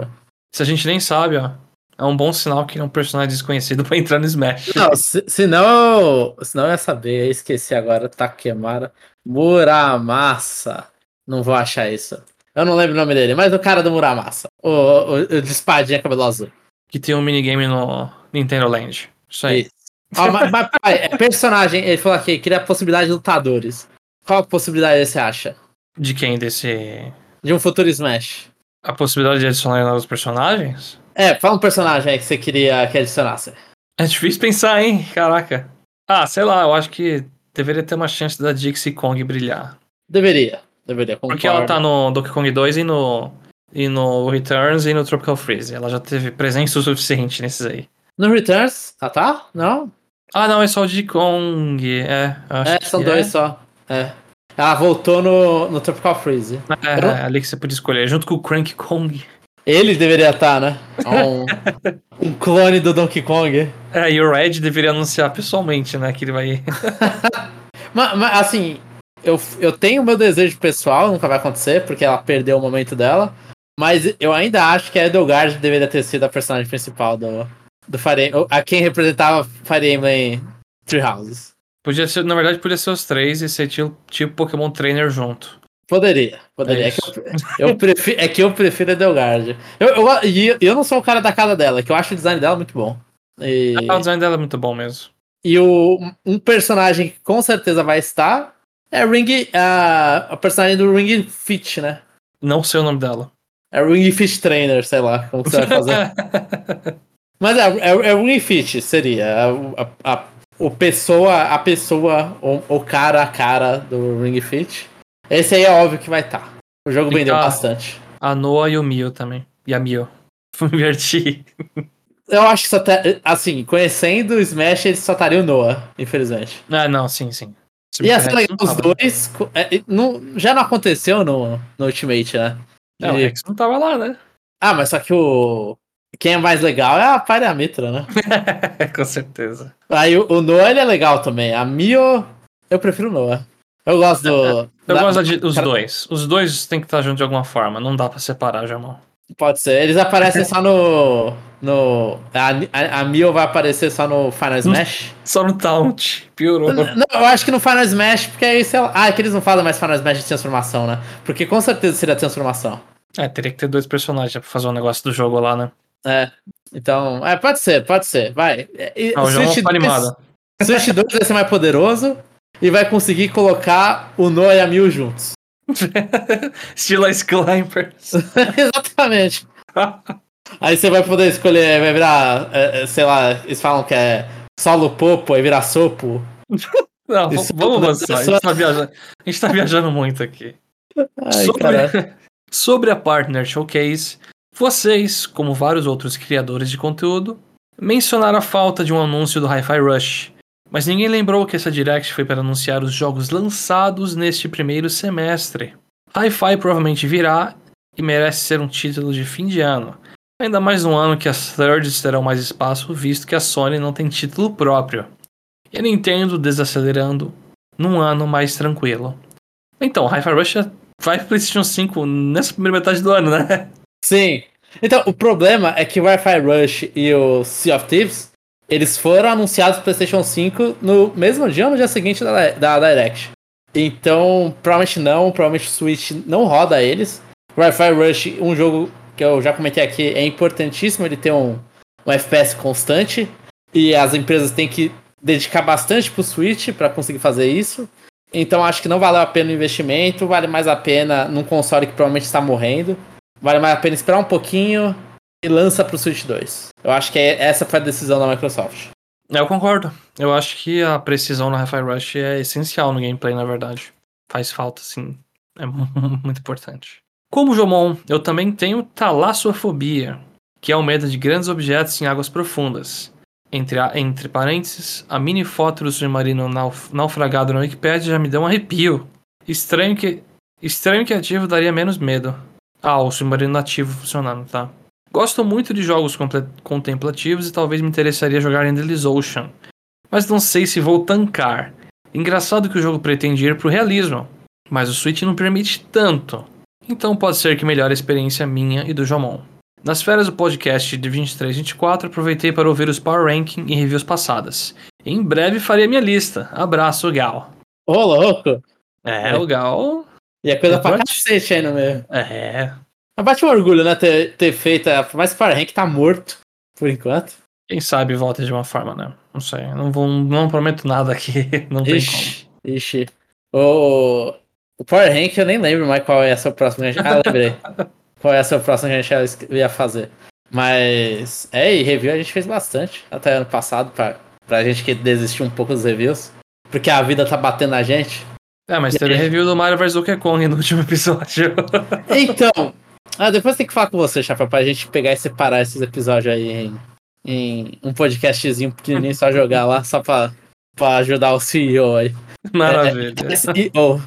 Se a gente nem sabe, ó. É um bom sinal que é um personagem desconhecido pra entrar no Smash. Não, se, senão, senão eu ia saber. Eu esqueci agora. Takemaru. Muramasa. Não vou achar isso. Eu não lembro o nome dele, mas o cara do Muramasa. O, o, o de espadinha cabelo azul. Que tem um minigame no Nintendo Land. Isso aí. Isso. Ó, mas, mas, pai, é personagem. Ele falou aqui, queria a possibilidade de lutadores. Qual a possibilidade você acha? De quem? Desse. De um futuro Smash? A possibilidade de adicionar novos personagens? É, fala um personagem aí que você queria que adicionasse. É difícil pensar, hein? Caraca. Ah, sei lá, eu acho que deveria ter uma chance da Dixie Kong brilhar. Deveria. Deveria, concordo. Porque ela tá no Donkey Kong 2 e no. E no Returns e no Tropical Freeze. Ela já teve presença o suficiente nesses aí. No Returns? Ah, tá? Não? Ah, não, é só o Diddy Kong. É, É, são dois só. É. Ela voltou no, no Tropical Freeze. É, não- é ali que você podia escolher, junto com o Crank Kong. Ele deveria estar, né? Um, um clone do Donkey Kong. É, e o Red deveria anunciar pessoalmente, né? Que ele vai. Mas, mas, assim, eu, eu tenho meu desejo pessoal, nunca vai acontecer, porque ela perdeu o momento dela. Mas eu ainda acho que a Edelgard deveria ter sido a personagem principal do, do Fire Emblem. A quem representava Fire Emblem Three Houses. Podia ser, na verdade, podia ser os três e ser tipo, tipo Pokémon Trainer junto. Poderia, poderia. É É, que eu, eu prefiro, é que eu prefiro a Edelgard. Eu, eu, e eu não sou o cara da casa dela, que eu acho o design dela muito bom. E, Ah, o design dela é muito bom mesmo. e o, um personagem que com certeza vai estar é Ring, a, a personagem do Ring Fit, né? Não sei o nome dela. É Ring Fit Trainer, sei lá como você vai fazer. Mas é, é, é Ring Fit, seria. A, a, a- o pessoa, a pessoa, o, o cara a cara do Ring Fit. Esse aí é óbvio que vai estar. O jogo Tem vendeu tá- bastante. a Noah e o Mio também. E a Mio. Fui me divertir. Eu acho que só tá. Assim, conhecendo o Smash, ele só estaria o Noah, infelizmente. Ah, não, sim, sim. Se Ia me ser legal os dois. é, e não, já não aconteceu no, no Ultimate, né? Não, o E- Rex não tava lá, né? ah, mas só que o. Quem é mais legal é a Pyramitra, né? Com certeza. Aí o, o Noah ele é legal também. A Mio, eu prefiro o Noah. Eu gosto do. Eu da- gosto de, dos cara- dois. Os dois tem que estar juntos de alguma forma. Não dá pra separar, Jamão. Pode ser. Eles aparecem só no. no a, a, a Mio vai aparecer só no Final Smash? Só no Taunt. Piorou. Não, eu acho que no Final Smash, porque aí, sei lá. Ah, é que eles não falam mais Final Smash de transformação, né? Porque com certeza seria transformação. É, teria que ter dois personagens pra fazer um negócio do jogo lá, né? É. Então, é, pode ser, pode ser. Vai. E, Ah, o Jamão Switch tá 2 animado. Switch 2 vai ser mais poderoso e vai conseguir colocar o Noah e a Mil juntos. Estilo Ice Climbers. Exatamente. Aí você vai poder escolher, vai virar, é, é, sei lá, eles falam que é solo popo, aí virar sopo. Não, Isso vamos tudo avançar. A dessa- gente, tá viajando, a gente tá viajando muito aqui. Ai, sobre, sobre a Partner Showcase, vocês, como vários outros criadores de conteúdo, mencionaram a falta de um anúncio do Hi-Fi Rush, mas ninguém lembrou que essa Direct foi para anunciar os jogos lançados neste primeiro semestre. Hi-Fi provavelmente virá e merece ser um título de fim de ano, ainda mais no ano que as Thirds terão mais espaço, visto que a Sony não tem título próprio. E a Nintendo desacelerando num ano mais tranquilo. Então, Hi-Fi Rush vai pro PlayStation 5 nessa primeira metade do ano, né? Sim. Então, o problema é que o Wi-Fi Rush e o Sea of Thieves, eles foram anunciados pro PlayStation 5 no mesmo dia ou no dia seguinte da, da Direct. Então, provavelmente não, provavelmente o Switch não roda eles. Wi-Fi Rush, um jogo que eu já comentei aqui, é importantíssimo ele ter um, um FPS constante. E as empresas têm que dedicar bastante pro Switch para conseguir fazer isso. Então acho que não valeu a pena o investimento, vale mais a pena num console que provavelmente está morrendo. Vale mais a pena esperar um pouquinho e lança pro Switch 2. Eu acho que é- essa foi a decisão da Microsoft. Eu concordo. Eu acho que a precisão no Hi-Fi Rush é essencial no gameplay, na verdade. Faz falta, sim. É mu- muito importante. Como Jomon, eu também tenho talassofobia, que é o medo de grandes objetos em águas profundas. Entre, a- entre parênteses, a mini foto do submarino nauf- naufragado na Wikipedia já me deu um arrepio. Estranho que, estranho que ativo daria menos medo. Ah, o submarino nativo funcionando, tá? Gosto muito de jogos contemplativos e talvez me interessaria jogar Endless Ocean, mas não sei se vou tancar. Engraçado que o jogo pretende ir pro realismo, mas o Switch não permite tanto. Então pode ser que melhore a experiência minha e do Jomon. Nas férias do podcast de 23 e 24, aproveitei para ouvir os Power Ranking e reviews passadas. Em breve farei a minha lista. Abraço, Gal. Ô, louco! É, o Gal. E é coisa pra Pode? cacete aí no meio. É. Mas bate um orgulho, né? Ter, ter feito. a- Por mais que o Power Rank tá morto, por enquanto. Quem sabe volta de uma forma, né? Não sei. Não, vou, não prometo nada aqui. Não tem como. Ixi, ixi. O, o Power Rank eu nem lembro mais qual é a sua próxima. Ah, lembrei. qual é a sua próxima que a gente ia fazer. Mas. É, e review a gente fez bastante. Até ano passado, pra, pra gente que desistiu um pouco dos reviews. Porque a vida tá batendo na gente. É, mas teve aí? review do Mario vs Donkey Kong no último episódio. Então. Ah, depois tem que falar com você, Chapa, pra gente pegar e separar esses episódios aí em, em um podcastzinho pequenininho, só jogar lá, só pra, pra ajudar o CEO aí. Maravilha. CEO.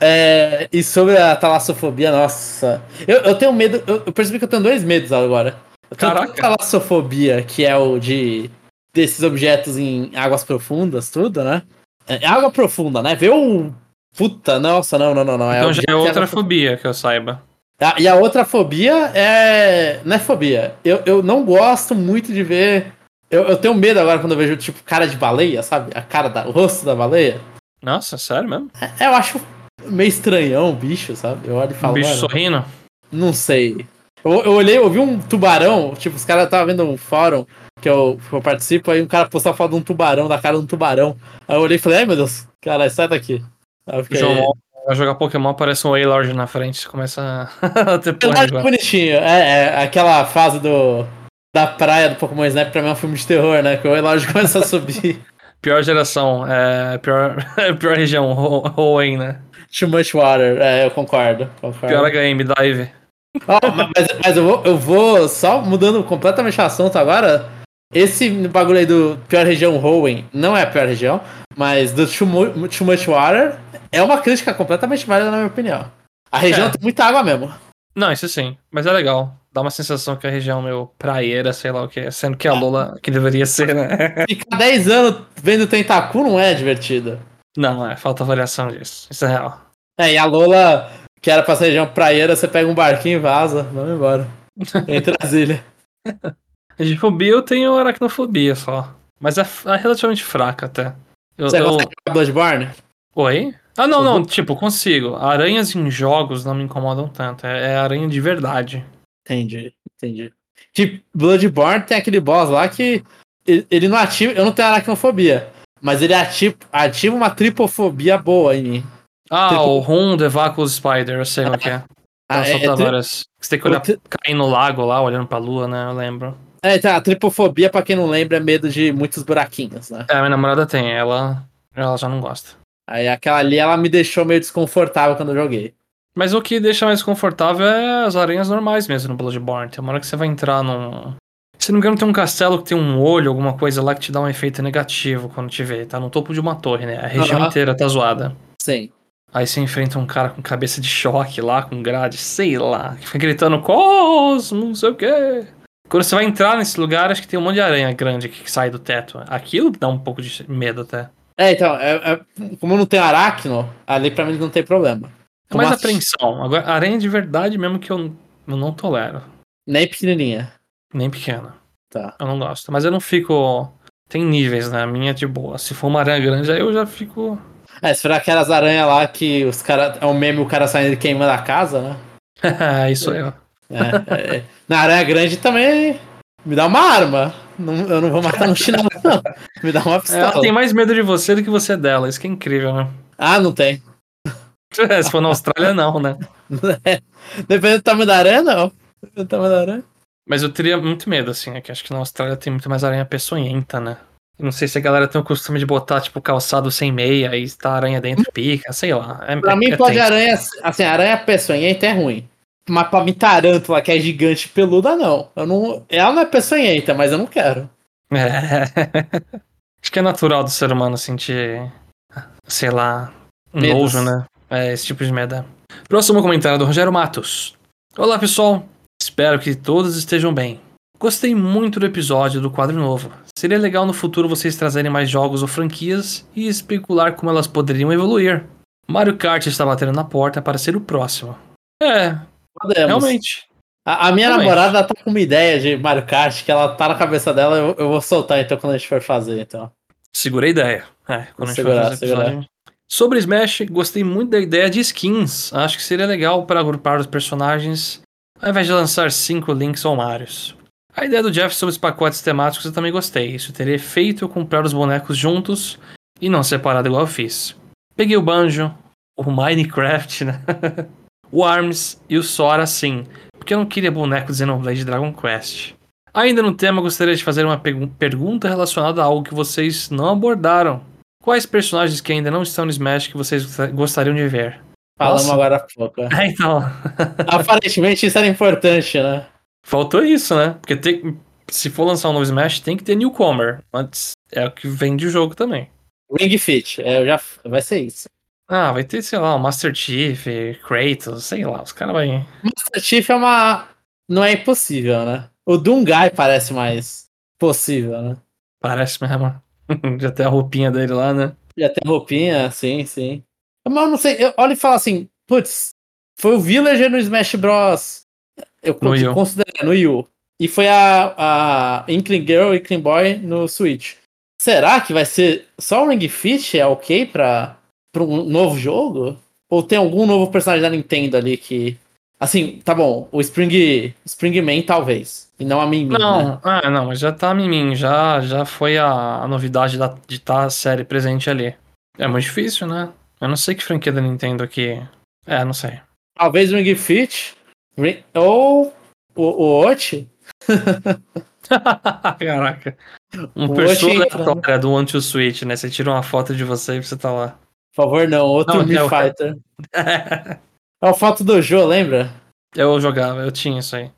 É, e sobre a talassofobia, nossa. Eu, eu tenho medo. Eu, eu percebi que eu tenho dois medos agora. Eu tenho Caraca. a talassofobia, que é o de desses objetos em águas profundas, tudo, né? É água profunda, né? Ver um. Puta, nossa, não, não, não, não. Então já objeto é outra fobia que eu saiba. ah, E a outra fobia é. Não é fobia. Eu, eu não gosto muito de ver. Eu, eu tenho medo agora quando eu vejo, tipo, cara de baleia, sabe? A cara da. O rosto da baleia. Nossa, sério mesmo? É, eu acho meio estranhão o bicho, sabe? Eu olho e Um falo, bicho mano, sorrindo? não sei. Eu, eu olhei, eu vi um tubarão, tipo, os caras estavam vendo um fórum que eu, que eu participo, aí um cara postou a foto de um tubarão, da cara de um tubarão. Aí eu olhei e falei, ai meu Deus, cara, sai daqui. O fiquei, João vai jogar Pokémon, aparece um Wailord na frente, começa a ter pânico. bonitinho. É, é, aquela fase do. Da praia do Pokémon Snap pra mim é um filme de terror, né? Que o Eloy começa a subir. Pior geração, é, pior, pior região, Ho- Hoenn, né? Too much water. É, eu concordo. concordo. Pior HM, Dive. Ma- mas mas eu, vou, eu vou só mudando completamente o assunto agora. Esse bagulho aí do pior região Hoenn não é a pior região, mas do Too, Mu- Too Much Water é uma crítica completamente válida, na minha opinião. A região É. tem muita água mesmo. Não, isso sim, mas é legal. Dá uma sensação que a região meio praieira, sei lá o que é, sendo que a Lula que deveria ser, né? Ficar 10 anos vendo Tentacu não é divertido. Não, é, falta variação disso. Isso é real. É, e a Lola, que era pra ser região praieira, você pega um barquinho e vaza, vamos embora. Entre as ilhas. De fobia eu tenho aracnofobia só. Mas é, é relativamente fraca até. Eu, Você eu- consegue Bloodborne? Oi? Ah, não, não, tipo, consigo. Aranhas em jogos não me incomodam tanto. É, é aranha de verdade. Entendi, entendi. Tipo, Bloodborne tem aquele boss lá que ele, ele não ativa. Eu não tenho aracnofobia, mas ele ativa, ativa uma tripofobia boa em mim. Ah, Tipo- o Rum The Vacuum Spider, eu sei o que é. Ah, Então, é, é, tri-. Você tem que olhar, tri- cair no lago lá, olhando pra lua, né? Eu lembro. É, tá, a tripofobia, pra quem não lembra, é medo de muitos buraquinhos, né? É, minha namorada tem, ela, ela já não gosta. Aí aquela ali, ela me deixou meio desconfortável quando eu joguei. Mas o que deixa mais confortável é as aranhas normais mesmo no Bloodborne. Tem uma hora que você vai entrar num. Se não me engano, tem um castelo que tem um olho, alguma coisa lá que te dá um efeito negativo quando te vê. Tá no topo de uma torre, né? A região Aham. inteira tá zoada. Sim. Aí você enfrenta um cara com cabeça de choque lá, com grade, sei lá, que fica gritando Cosmo, não sei o quê. Quando você vai entrar nesse lugar, acho que tem um monte de aranha grande que sai do teto. Aquilo dá um pouco de medo até. É, então, é- é- como não tem aracno, ali pra mim não tem problema. É mais apreensão. Agora, aranha de verdade mesmo que eu, eu não tolero. Nem pequenininha. Nem pequena. Tá. Eu não gosto. Mas eu não fico. Tem níveis, né? A minha é de boa. Se for uma aranha grande, aí eu já fico. É, se for aquelas aranhas lá que os caras. É um meme o cara saindo queimando a casa, né? Isso aí, ó. É, é. Na aranha grande também me dá uma arma. Não- eu não vou matar no chinelo, não. Me dá uma Ela pistola. tem mais medo de você do que você dela. Isso que é incrível, né? Ah, não tem. Se for na Austrália, não, né? Dependendo do tamanho da aranha, não. Dependendo do tamanho da aranha. Mas eu teria muito medo, assim, né? Que acho que na Austrália tem muito mais aranha peçonhenta, né? Eu não sei se a galera tem o costume de botar, tipo, calçado sem meia e tá a aranha dentro pica, sei lá. É, Pra é- mim, é pode tenso. aranha. Assim, aranha peçonhenta é ruim. Mas pra mim, tarântula, que é gigante peluda, não. Eu não. Ela não é peçonhenta, mas eu não quero. É. Acho que é natural do ser humano sentir, sei lá, Medos. nojo, né? É, esse tipo de é. Próximo comentário do Rogério Matos. Olá, pessoal. Espero que todos estejam bem. Gostei muito do episódio do quadro novo. Seria legal no futuro vocês trazerem mais jogos ou franquias e especular como elas poderiam evoluir. Mario Kart está batendo na porta para ser o próximo. É, Podemos. realmente. A, a minha Realmente. namorada tá com uma ideia de Mario Kart que ela tá na cabeça dela, eu, eu vou soltar então quando a gente for fazer, então. Segura a ideia. É, quando a gente Segurar, for fazer episódio. Sobre Smash, gostei muito da ideia de skins. Acho que seria legal para agrupar os personagens, ao invés de lançar cinco Links ou Marios. A ideia do Jeff sobre os pacotes temáticos eu também gostei. Isso teria feito eu comprar os bonecos juntos e não separado igual eu fiz. Peguei o Banjo, o Minecraft, né? o Arms e o Sora sim, porque eu não queria boneco de Xenoblade Dragon Quest. Ainda no tema, gostaria de fazer uma pergu- pergunta relacionada a algo que vocês não abordaram. Quais personagens que ainda não estão no Smash que vocês gosta- gostariam de ver? Falamos Nossa. agora há pouco. é. Então. Aparentemente isso era importante, né? Faltou isso, né? Porque tem- se for lançar um novo Smash, tem que ter newcomer. Antes é o que vende o jogo também. Ring Fit, é, já, vai ser isso. Ah, vai ter, sei lá, o Master Chief, Kratos, sei lá, os caras vai. Master Chief é uma. Não é impossível, né? O Dungai parece mais possível, né? Parece mesmo. Já tem a roupinha dele lá, né? Já tem roupinha, sim, sim. Mas eu não sei, eu olho e falo assim, putz, foi o Villager no Smash Bros. Eu No considero no Wii U. E foi a, a Inkling Girl e Inkling Boy no Switch. Será que vai ser só o Ring Fit é ok pra, pra um novo jogo? Ou tem algum novo personagem da Nintendo ali que. Assim, tá bom, o Spring. Spring Man talvez. E não a Mimi. Né? Não, ah, não, mas já tá a Mimin, já, já foi a, a novidade da, de estar a série presente ali. É muito difícil, né? Eu não sei que franquia da Nintendo aqui. É, não sei. Talvez o Ring Fit. Ring- Ou o, o Ot. Caraca. Um O pessoa Oshi- aleatória do One to Switch, né? Você tira uma foto de você e você tá lá. Por favor, não. Outro Não, Mii. Fighter. É a foto do Jô, lembra? eu jogava, eu tinha isso aí.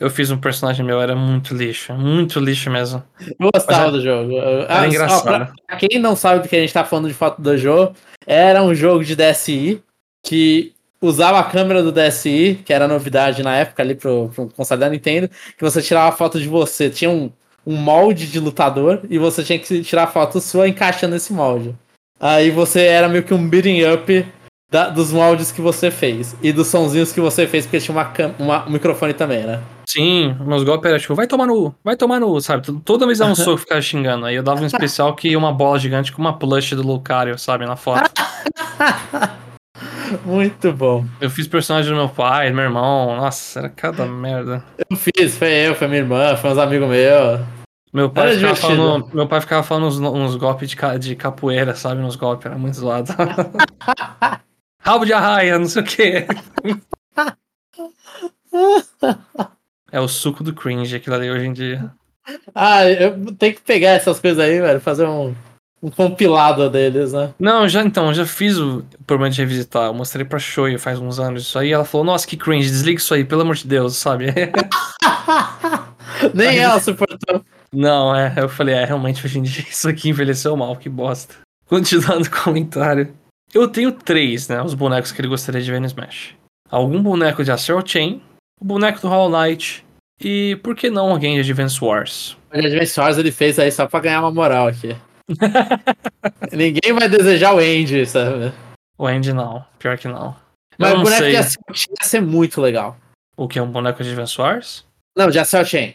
Eu fiz um personagem meu, era muito lixo. Muito lixo mesmo. Eu gostava Mas do jogo. Era ah, engraçado. ó, pra, pra quem não sabe do que a gente tá falando de foto do Jô, era um jogo de DSI que usava a câmera do DSI, que era novidade na época ali pro, pro console da Nintendo, que você tirava foto de você. Tinha um, um molde de lutador e você tinha que tirar foto sua encaixando esse molde. Aí você era meio que um beating up da- dos moldes que você fez e dos sonzinhos que você fez, porque tinha uma, uma- um microfone também, né? Sim, meus golpes eram tipo, vai tomar no, vai tomar no, sabe? Toda vez dava um soco e ficava xingando. Aí eu dava um especial que ia uma bola gigante com uma plush do Lucario, sabe? Na foto. Muito bom. Eu fiz personagem do meu pai, do meu irmão. Nossa, era cada merda. Eu fiz, foi eu, foi minha irmã, foi uns amigos meus. Meu pai, Era ficava divertido. falando, meu pai ficava falando uns, uns golpes de, ca- de capoeira, sabe? Nos golpes, era muito zoado. Rabo de arraia, não sei o quê. é o suco do cringe aquilo ali hoje em dia. Ah, eu tenho que pegar essas coisas aí, velho, fazer um, um compilado deles, né? Não, já então, já fiz o problema de revisitar. Eu mostrei pra Shoei faz uns anos isso aí. Ela falou, nossa, que cringe, desliga isso aí, pelo amor de Deus, sabe? Nem ela suportou. Não, é, eu falei, é, realmente hoje em dia isso aqui envelheceu mal, que bosta. Continuando o comentário. Eu tenho três, né, os bonecos que ele gostaria de ver no Smash. Algum boneco de Astral Chain, o boneco do Hollow Knight e, por que não, alguém de Advance Wars? O Advance Wars ele fez aí só pra ganhar uma moral aqui. Ninguém vai desejar o Andy, sabe? O Andy não, pior que não. Mas o boneco sei. de Astral Chain ia ser muito legal. O que um boneco de Advance Wars? Não, de Astral Chain.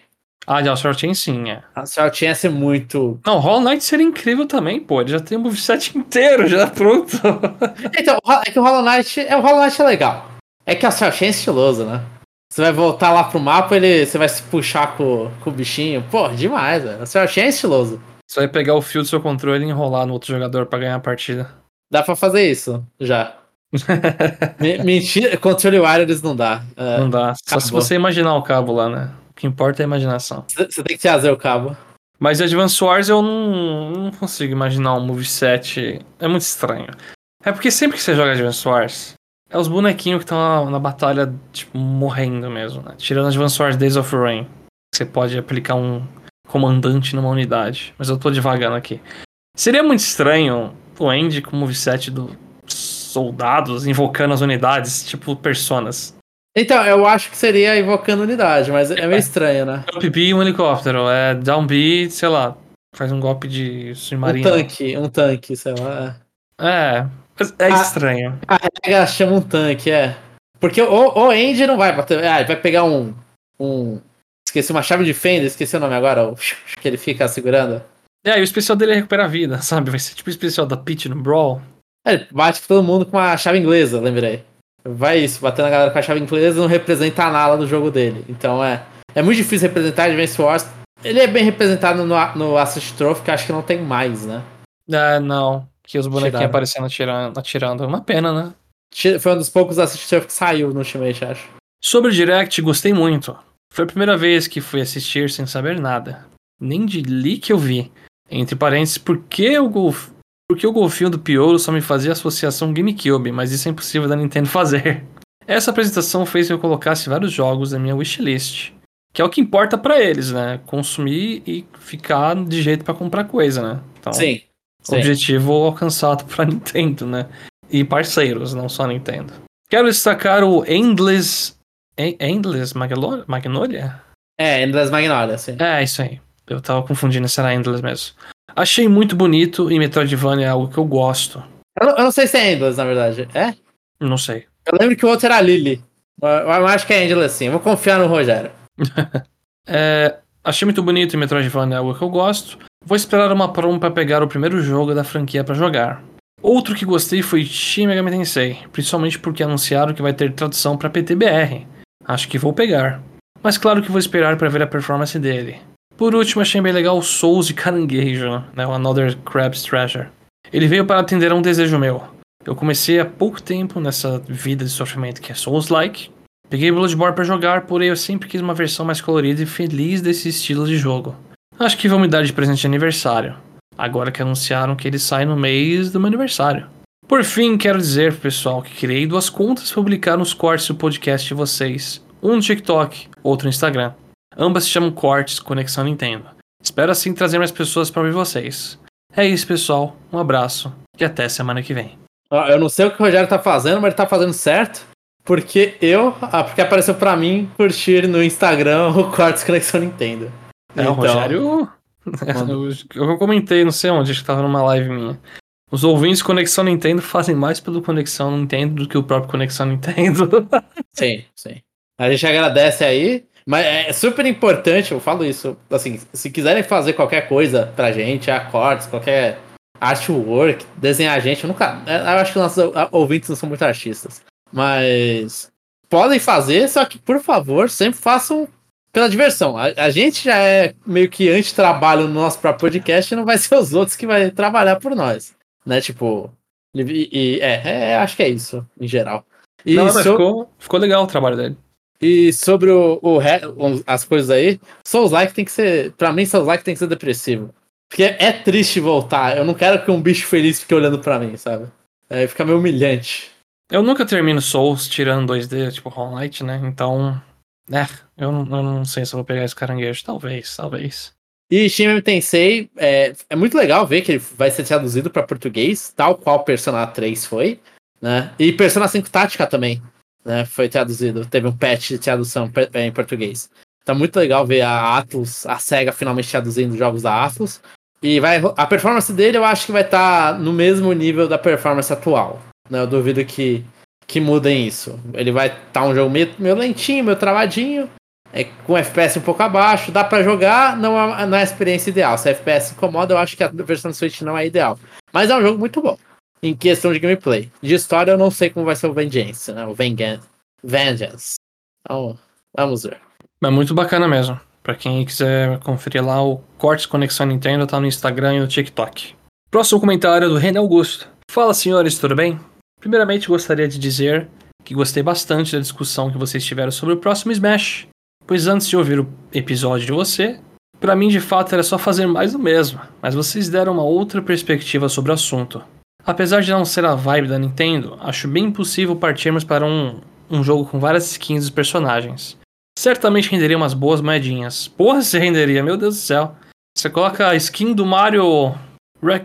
Ah, de Astral Chain sim, é. Astral Chain ia ser muito. Não, Hollow Knight seria incrível também, pô. Ele já tem o moveset inteiro, já pronto. Então, é que o Hollow Knight é, o Hollow Knight é legal. É que o Astral Chain é estiloso, né? Você vai voltar lá pro mapa, ele, você vai se puxar com, com o bichinho. Pô, demais, velho. O Astral Chain é estiloso. Você vai pegar o fio do seu controle e enrolar no outro jogador pra ganhar a partida. Dá pra fazer isso, já. Me- Mentira, controle wireless não dá. É, Não dá. Só se você imaginar o cabo lá, né? O que importa é a imaginação. Você tem que trazer o cabo. Mas Advance Wars eu não, não consigo imaginar um moveset. É muito estranho. É porque sempre que você joga Advance Wars, é os bonequinhos que estão na, na batalha, tipo, morrendo mesmo, né? Tirando Advance Wars Days of Rain. Você pode aplicar um comandante numa unidade. Mas eu tô devagando aqui. Seria muito estranho o Andy com o moveset do soldados invocando as unidades, tipo personas. Então, eu acho que seria invocando unidade, mas é meio estranho, né? Up B e um helicóptero. É down B, sei lá, faz um golpe de Um submarino. tanque, um tanque, sei lá. É, é Ah. estranho. Carrega, chama um tanque, é. Porque o, o Andy não vai bater. Ah, ele vai pegar um. um esqueci uma chave de fenda, esqueci o nome agora, o que ele fica segurando. É, e o especial dele é recuperar a vida, sabe? Vai ser tipo o especial da Peach no Brawl. É, ele bate com todo mundo com uma chave inglesa, lembrei. Vai isso, batendo a galera com a chave inglesa não representa nada do jogo dele. Então é. É muito difícil representar Advance Wars. Ele é bem representado no, no Assist Trophy, que acho que não tem mais, né? É, não. Que os bonequinhos Tiraram. aparecendo atirando, atirando. É uma pena, né? Foi um dos poucos Assist Trophy que saiu no Ultimate, acho. Sobre o Direct, gostei muito. Foi a primeira vez que fui assistir sem saber nada. Nem de leak eu vi. Entre parênteses, por que o golf... Porque o golfinho do Piolo só me fazia associação GameCube, mas isso é impossível da Nintendo fazer. Essa apresentação fez que eu colocasse vários jogos na minha wishlist. Que é o que importa pra eles, né? Consumir e ficar de jeito pra comprar coisa, né? Então, Sim. sim. objetivo alcançado pra Nintendo, né? E parceiros, não só Nintendo. Quero destacar o Endless. En- Endless Magno- Magnolia? É, das Magnolias, sim. É, isso aí. Eu tava confundindo se era Endless mesmo. Achei muito bonito e Metroidvania é algo que eu gosto. Eu, não- eu não sei se é Endless, na verdade. É? Não sei. Eu lembro que o outro era Lily. Eu, eu acho que é Endless, sim. Eu vou confiar no Rogério. É, achei muito bonito e Metroidvania é algo que eu gosto. Vou esperar uma promo pra pegar o primeiro jogo da franquia pra jogar. Outro que gostei foi Shin Megami Tensei, principalmente porque anunciaram que vai ter tradução pra PTBR. Acho que vou pegar. Mas claro que vou esperar pra ver a performance dele. Por último, achei bem legal o Souls de Caranguejo, né, o Another Crab's Treasure. Ele veio para atender a um desejo meu. Eu comecei há pouco tempo nessa vida de sofrimento que é Souls-like, Peguei Bloodborne pra jogar, porém eu sempre quis uma versão mais colorida e feliz desse estilo de jogo. Acho que vão me dar de presente de aniversário, agora que anunciaram que ele sai no mês do meu aniversário. Por fim, quero dizer pro pessoal que criei duas contas pra publicar nos cortes do podcast de vocês. Um no TikTok, outro no Instagram. Ambas se chamam Cortes Conexão Nintendo. Espero assim trazer mais pessoas pra ouvir vocês. É isso, pessoal. Um abraço e até semana que vem. Ó, Eu não sei o que o Rogério tá fazendo, mas ele tá fazendo certo. Porque eu. Ah, porque apareceu pra mim curtir no Instagram o Cortes Conexão Nintendo. É, o Então, Rogério. eu, eu comentei, não sei onde, acho que tava numa live minha. Os ouvintes Conexão Nintendo fazem mais pelo Conexão Nintendo do que o próprio Conexão Nintendo. Sim, sim. A gente agradece aí. Mas é super importante, eu falo isso. Assim, se quiserem fazer qualquer coisa pra gente, a cortes, qualquer artwork, desenhar a gente, eu nunca. é, Eu acho que nossos ouvintes não são muito artistas. Mas podem fazer, só que, por favor, sempre façam pela diversão. A, a gente já é meio que anti-trabalho no nosso próprio podcast e não vai ser os outros que vai trabalhar por nós. Né? Tipo, E, e- é, é, acho que é isso, em geral. E, Não, mas so- ficou, ficou legal o trabalho dele. E sobre o, o as coisas aí, Souls Like tem que ser. Pra mim, Souls Like tem que ser depressivo. Porque é triste voltar. Eu não quero que um bicho feliz fique olhando pra mim, sabe? É, fica meio humilhante. Eu nunca termino Souls tirando 2D, tipo Hollow Knight, né? Então, é, eu não, eu não sei se eu vou pegar esse caranguejo. Talvez, talvez. E Shin Megami Tensei, é, é muito legal ver que ele vai ser traduzido para português, tal qual Persona 3 foi, né? E Persona 5 Tática também, né? Foi traduzido, teve um patch de tradução pe- em português. Tá muito legal ver a Atlus, a SEGA finalmente traduzindo jogos da Atlus. E vai, a performance dele eu acho que vai estar no mesmo nível da performance atual. Né? Eu duvido que, que mudem isso. Ele vai estar um jogo meio, meio lentinho, meio travadinho, é, com FPS um pouco abaixo, dá pra jogar, não é, não é a experiência ideal. Se a FPS incomoda, eu acho que a versão do Switch não é ideal. Mas é um jogo muito bom, em questão de gameplay. De história, eu não sei como vai ser o Vengeance, né? O Vengan Vengeance. Então, vamos ver. Mas muito bacana mesmo. Pra quem quiser conferir lá, o Cortes Conexão Nintendo tá no Instagram e no TikTok. Próximo comentário do René Augusto. Fala senhores, tudo bem? Primeiramente gostaria de dizer que gostei bastante da discussão que vocês tiveram sobre o próximo Smash. Pois antes de ouvir o episódio de você, pra mim de fato era só fazer mais do mesmo, mas vocês deram uma outra perspectiva sobre o assunto. Apesar de não ser a vibe da Nintendo, acho bem possível partirmos para um, um jogo com várias skins dos personagens. Certamente renderia umas boas moedinhas. Porra, se renderia, meu Deus do céu. Você coloca a skin do Mario.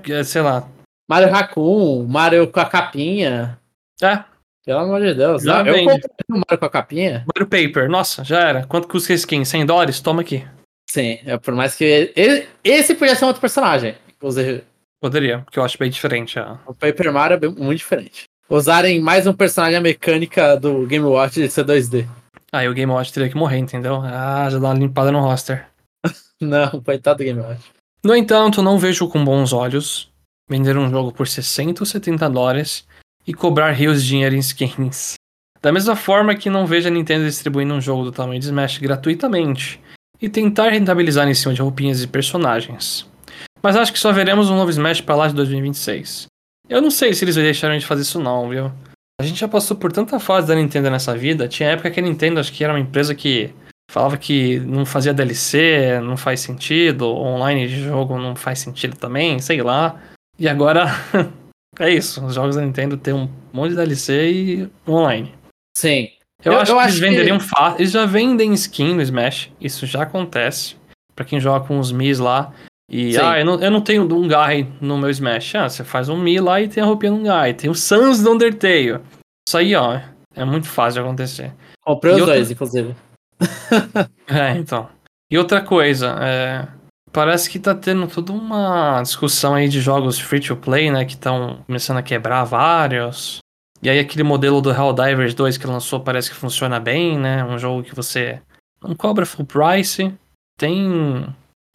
Eh, sei lá. Mario Raccoon, Mario com a capinha. É, Pelo amor de Deus. Já eu comprei o Mario com a capinha. Mario Paper. Nossa, já era. Quanto custa a skin? 100 dólares? Toma aqui. Sim, é por mais que. ele- esse podia ser um outro personagem. Inclusive, Poderia, porque eu acho bem diferente. A... o Paper Mario é bem- muito diferente. Usarem mais um personagem a mecânica do Game Watch de ser 2D. Aí o Game Watch teria que morrer, entendeu? Ah, já dá uma limpada no roster. Não, coitado do Game Watch. No entanto, não vejo com bons olhos vender um jogo por 60 ou 70 dólares e cobrar rios de dinheiro em skins. Da mesma forma que não vejo a Nintendo distribuindo um jogo do tamanho de Smash gratuitamente e tentar rentabilizar em cima de roupinhas e personagens. Mas acho que só veremos um novo Smash para lá de 2026. Eu não sei se eles deixaram de fazer isso não, viu? A gente já passou por tanta fase da Nintendo nessa vida. Tinha época que a Nintendo acho que era uma empresa que falava que não fazia DLC, não faz sentido, online de jogo não faz sentido também, sei lá. E agora é isso, os jogos da Nintendo tem um monte de DLC e online. Sim. Eu, Eu- acho eu que acho eles que- venderiam fácil. Eles já vendem skin no Smash, isso já acontece. Pra quem joga com os Mis lá. E, Sim. ah, eu não, eu não tenho um Guy no meu Smash. Ah, você faz um Mi lá e tem a roupinha do Guy. Tem o Sans do Undertale. Isso aí, ó, é muito fácil de acontecer. Comprei os outra- dois, inclusive. É, então. E outra coisa, é, parece que tá tendo toda uma discussão aí de jogos free to play, né? Que estão começando a quebrar vários. E aí aquele modelo do Helldivers 2 que lançou parece que funciona bem, né? Um jogo que você não cobra full price, tem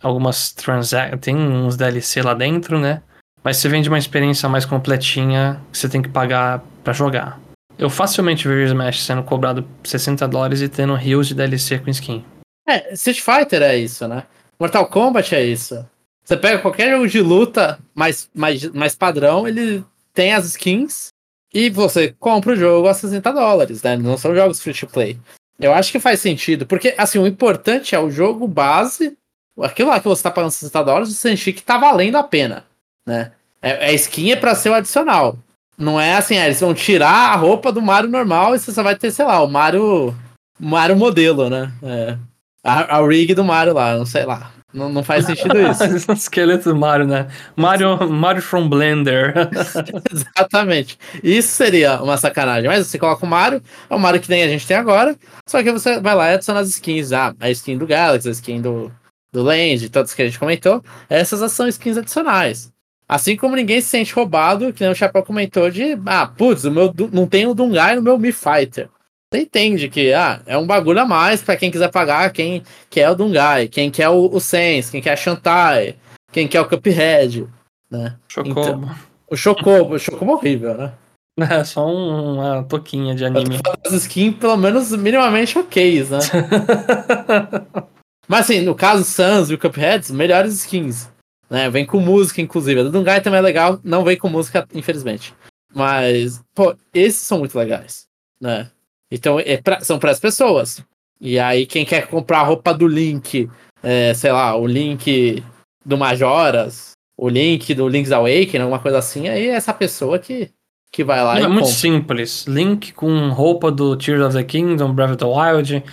algumas transac tem uns DLC lá dentro, né? Mas você vende uma experiência mais completinha que você tem que pagar pra jogar. Eu facilmente vejo Smash sendo cobrado 60 dólares e tendo rios de DLC com skin. É, Street Fighter é isso, né? Mortal Kombat é isso. Você pega qualquer jogo de luta mais, mais, mais padrão, ele tem as skins e você compra o jogo a 60 dólares, né? Não são jogos free to play. Eu acho que faz sentido, porque assim, o importante é o jogo base, aquilo lá que você tá pagando 60 dólares, você sentir que tá valendo a pena, né? É, a skin é pra ser o adicional. Não é assim, é, eles vão tirar a roupa do Mario normal e você só vai ter, sei lá, o Mario. Mario modelo, né? É. A, a rig do Mario lá, não sei lá. Não, não faz sentido isso. o esqueleto do Mario, né? Mario, Mario from Blender. Exatamente. Isso seria uma sacanagem. Mas você coloca o Mario, é o Mario que nem a gente tem agora. Só que você vai lá e adiciona as skins. Ah, a skin do Galaxy, a skin do, do Land, todas que a gente comentou. Essas são skins adicionais. Assim como ninguém se sente roubado, que nem o Chapéu comentou, de ah, putz, o meu, não tem o Dungai no meu Mi Fighter. Você entende que ah, é um bagulho a mais pra quem quiser pagar, quem quer o Dungai, quem quer o, o Sense, quem quer a Shantai, quem quer o Cuphead, né? Chocobo. O Chocobo, o Chocobo é horrível, né? É só um- uma toquinha de anime. das skins, pelo menos minimamente ok, né? Mas assim, no caso Sans e o Cuphead, melhores skins. Né? Vem com música, inclusive. A do Dungai também é legal, não vem com música, infelizmente. Mas, pô, esses são muito legais, né? Então, é pra, são para as pessoas. E aí, quem quer comprar a roupa do Link, é, sei lá, o Link do Majoras, o Link do Link's Awakening, alguma coisa assim, aí é essa pessoa que, que vai lá é e muito compra. simples. Link com roupa do Tears of the Kingdom, Breath of the Wild,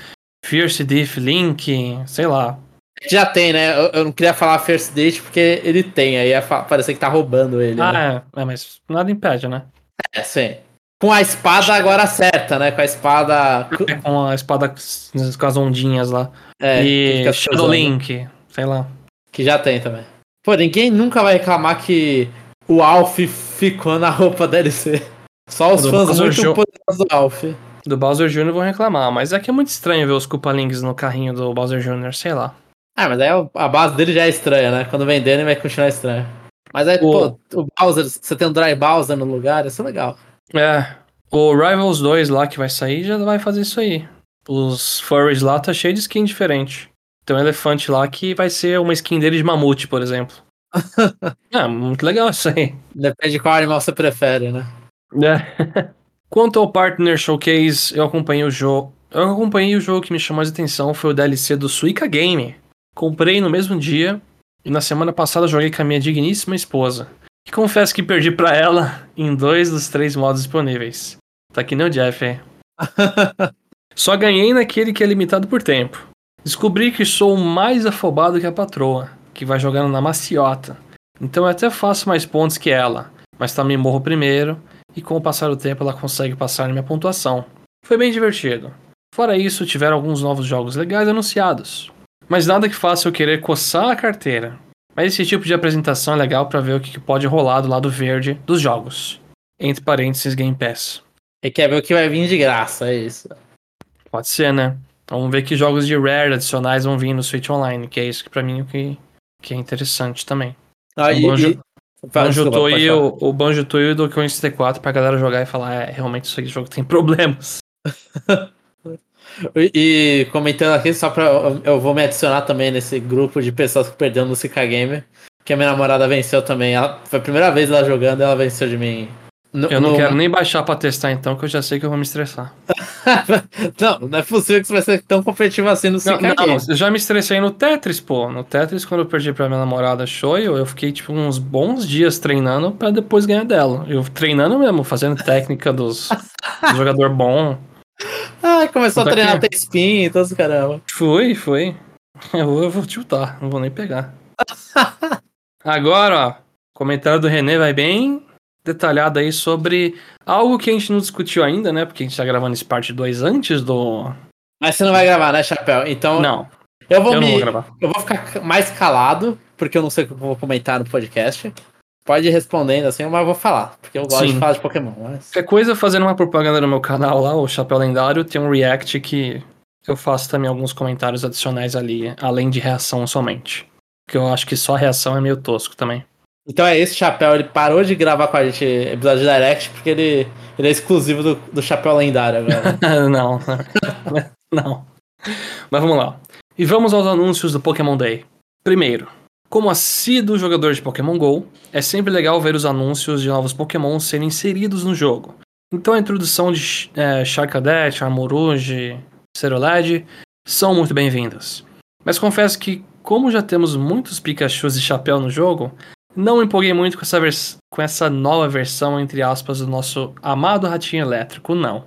Fierce Thief Link, sei lá. Já tem, né? Eu, eu não queria falar First Date porque ele tem, aí ia fa- parecer que tá roubando ele. né? Ah, é, é, mas nada impede, né? É, sim. Com a espada agora certa, né? Com a espada. É com a espada com as ondinhas lá. É, e Shadow. Link, sei lá. Que já tem também. Pô, ninguém nunca vai reclamar que o Alf ficou na roupa DLC. Só os fãs muito Jo- poderosos do Alf. Do Bowser Jr. vão reclamar, mas é que é muito estranho ver os Koopa Links no carrinho do Bowser Jr., sei lá. Ah, mas aí a base dele já é estranha, né? Quando vender, ele vai continuar estranho. Mas aí, O- pô, o Bowser, você tem um Dry Bowser no lugar, isso é legal. É, o Rivals 2 lá que vai sair já vai fazer isso aí. Os furries lá tá cheio de skin diferente. Tem um elefante lá que vai ser uma skin dele de mamute, por exemplo. é, muito legal isso aí. Depende de qual animal você prefere, né? É. Quanto ao Partner Showcase, eu acompanhei o jogo. Eu acompanhei o jogo que me chamou mais atenção foi o DLC do Suica Game. Comprei no mesmo dia e na semana passada joguei com a minha digníssima esposa. E confesso que perdi pra ela em dois dos três modos disponíveis. Tá que nem o Jeff, hein? Só ganhei naquele que é limitado por tempo. Descobri que sou mais afobado que a patroa, que vai jogando na maciota. Então eu até faço mais pontos que ela, mas também morro primeiro e com o passar do tempo ela consegue passar na minha pontuação. Foi bem divertido. Fora isso, tiveram alguns novos jogos legais anunciados. Mas nada que faça eu querer coçar a carteira. Mas esse tipo de apresentação é legal pra ver o que pode rolar do lado verde dos jogos. Entre parênteses, Game Pass. E quer ver o que vai vir de graça, é isso. Pode ser, né? Vamos ver que jogos de Rare adicionais vão vir no Switch Online, que é isso que pra mim é o que, que é interessante também. Ah, Banjo- Fala, Banjo Tooie, o, o Banjo Tooie e o Donkey Kong 64 pra galera jogar e falar, é, realmente isso aqui jogo tem problemas. E, e comentando aqui, só pra. eu- vou me adicionar também nesse grupo de pessoas que perderam no Sika Gamer. Que a minha namorada venceu também. Ela, foi a primeira vez ela jogando ela venceu de mim. No- Eu não no- quero nem baixar pra testar então, que eu já sei que eu vou me estressar. não, não é possível que você vai ser tão competitivo assim no Não, não, Gamer. eu já me estressei no Tetris, pô. No Tetris, quando eu perdi pra minha namorada Shoyo, eu fiquei, tipo, uns bons dias treinando pra depois ganhar dela. Eu treinando mesmo, fazendo técnica dos, do jogador bom. Ah, começou a treinar aqui. T-spin e todo caramba. Foi, foi. Eu vou, eu vou tiltar, não vou nem pegar. Agora, ó, comentário do René vai bem detalhado aí sobre algo que a gente não discutiu ainda, né? Porque a gente tá gravando esse parte 2 antes do. Mas você não vai gravar, né, Chapéu? Então Não, eu vou eu não me. vou gravar. Eu vou ficar mais calado, porque eu não sei o que eu vou comentar no podcast. Pode ir respondendo assim, mas eu vou falar, porque eu gosto Sim. de falar de Pokémon. Mas... Qualquer coisa, fazendo uma propaganda no meu canal lá, o Chapéu Lendário, tem um react que eu faço também alguns comentários adicionais ali, além de reação somente. Porque eu acho que só reação é meio tosco também. Então é esse Chapéu, ele parou de gravar com a gente episódio de Direct, porque ele, ele é exclusivo do, do Chapéu Lendário agora. não, não. Mas vamos lá. E vamos aos anúncios do Pokémon Day. Primeiro, como assíduo jogador de Pokémon GO, é sempre legal ver os anúncios de novos Pokémon serem inseridos no jogo. Então a introdução de é, Charcadet, Armorouge, Cerulege são muito bem-vindas. Mas confesso que, como já temos muitos Pikachus e Chapéu no jogo, não me empolguei muito com essa, vers- com essa nova versão, entre aspas, do nosso amado Ratinho Elétrico, não.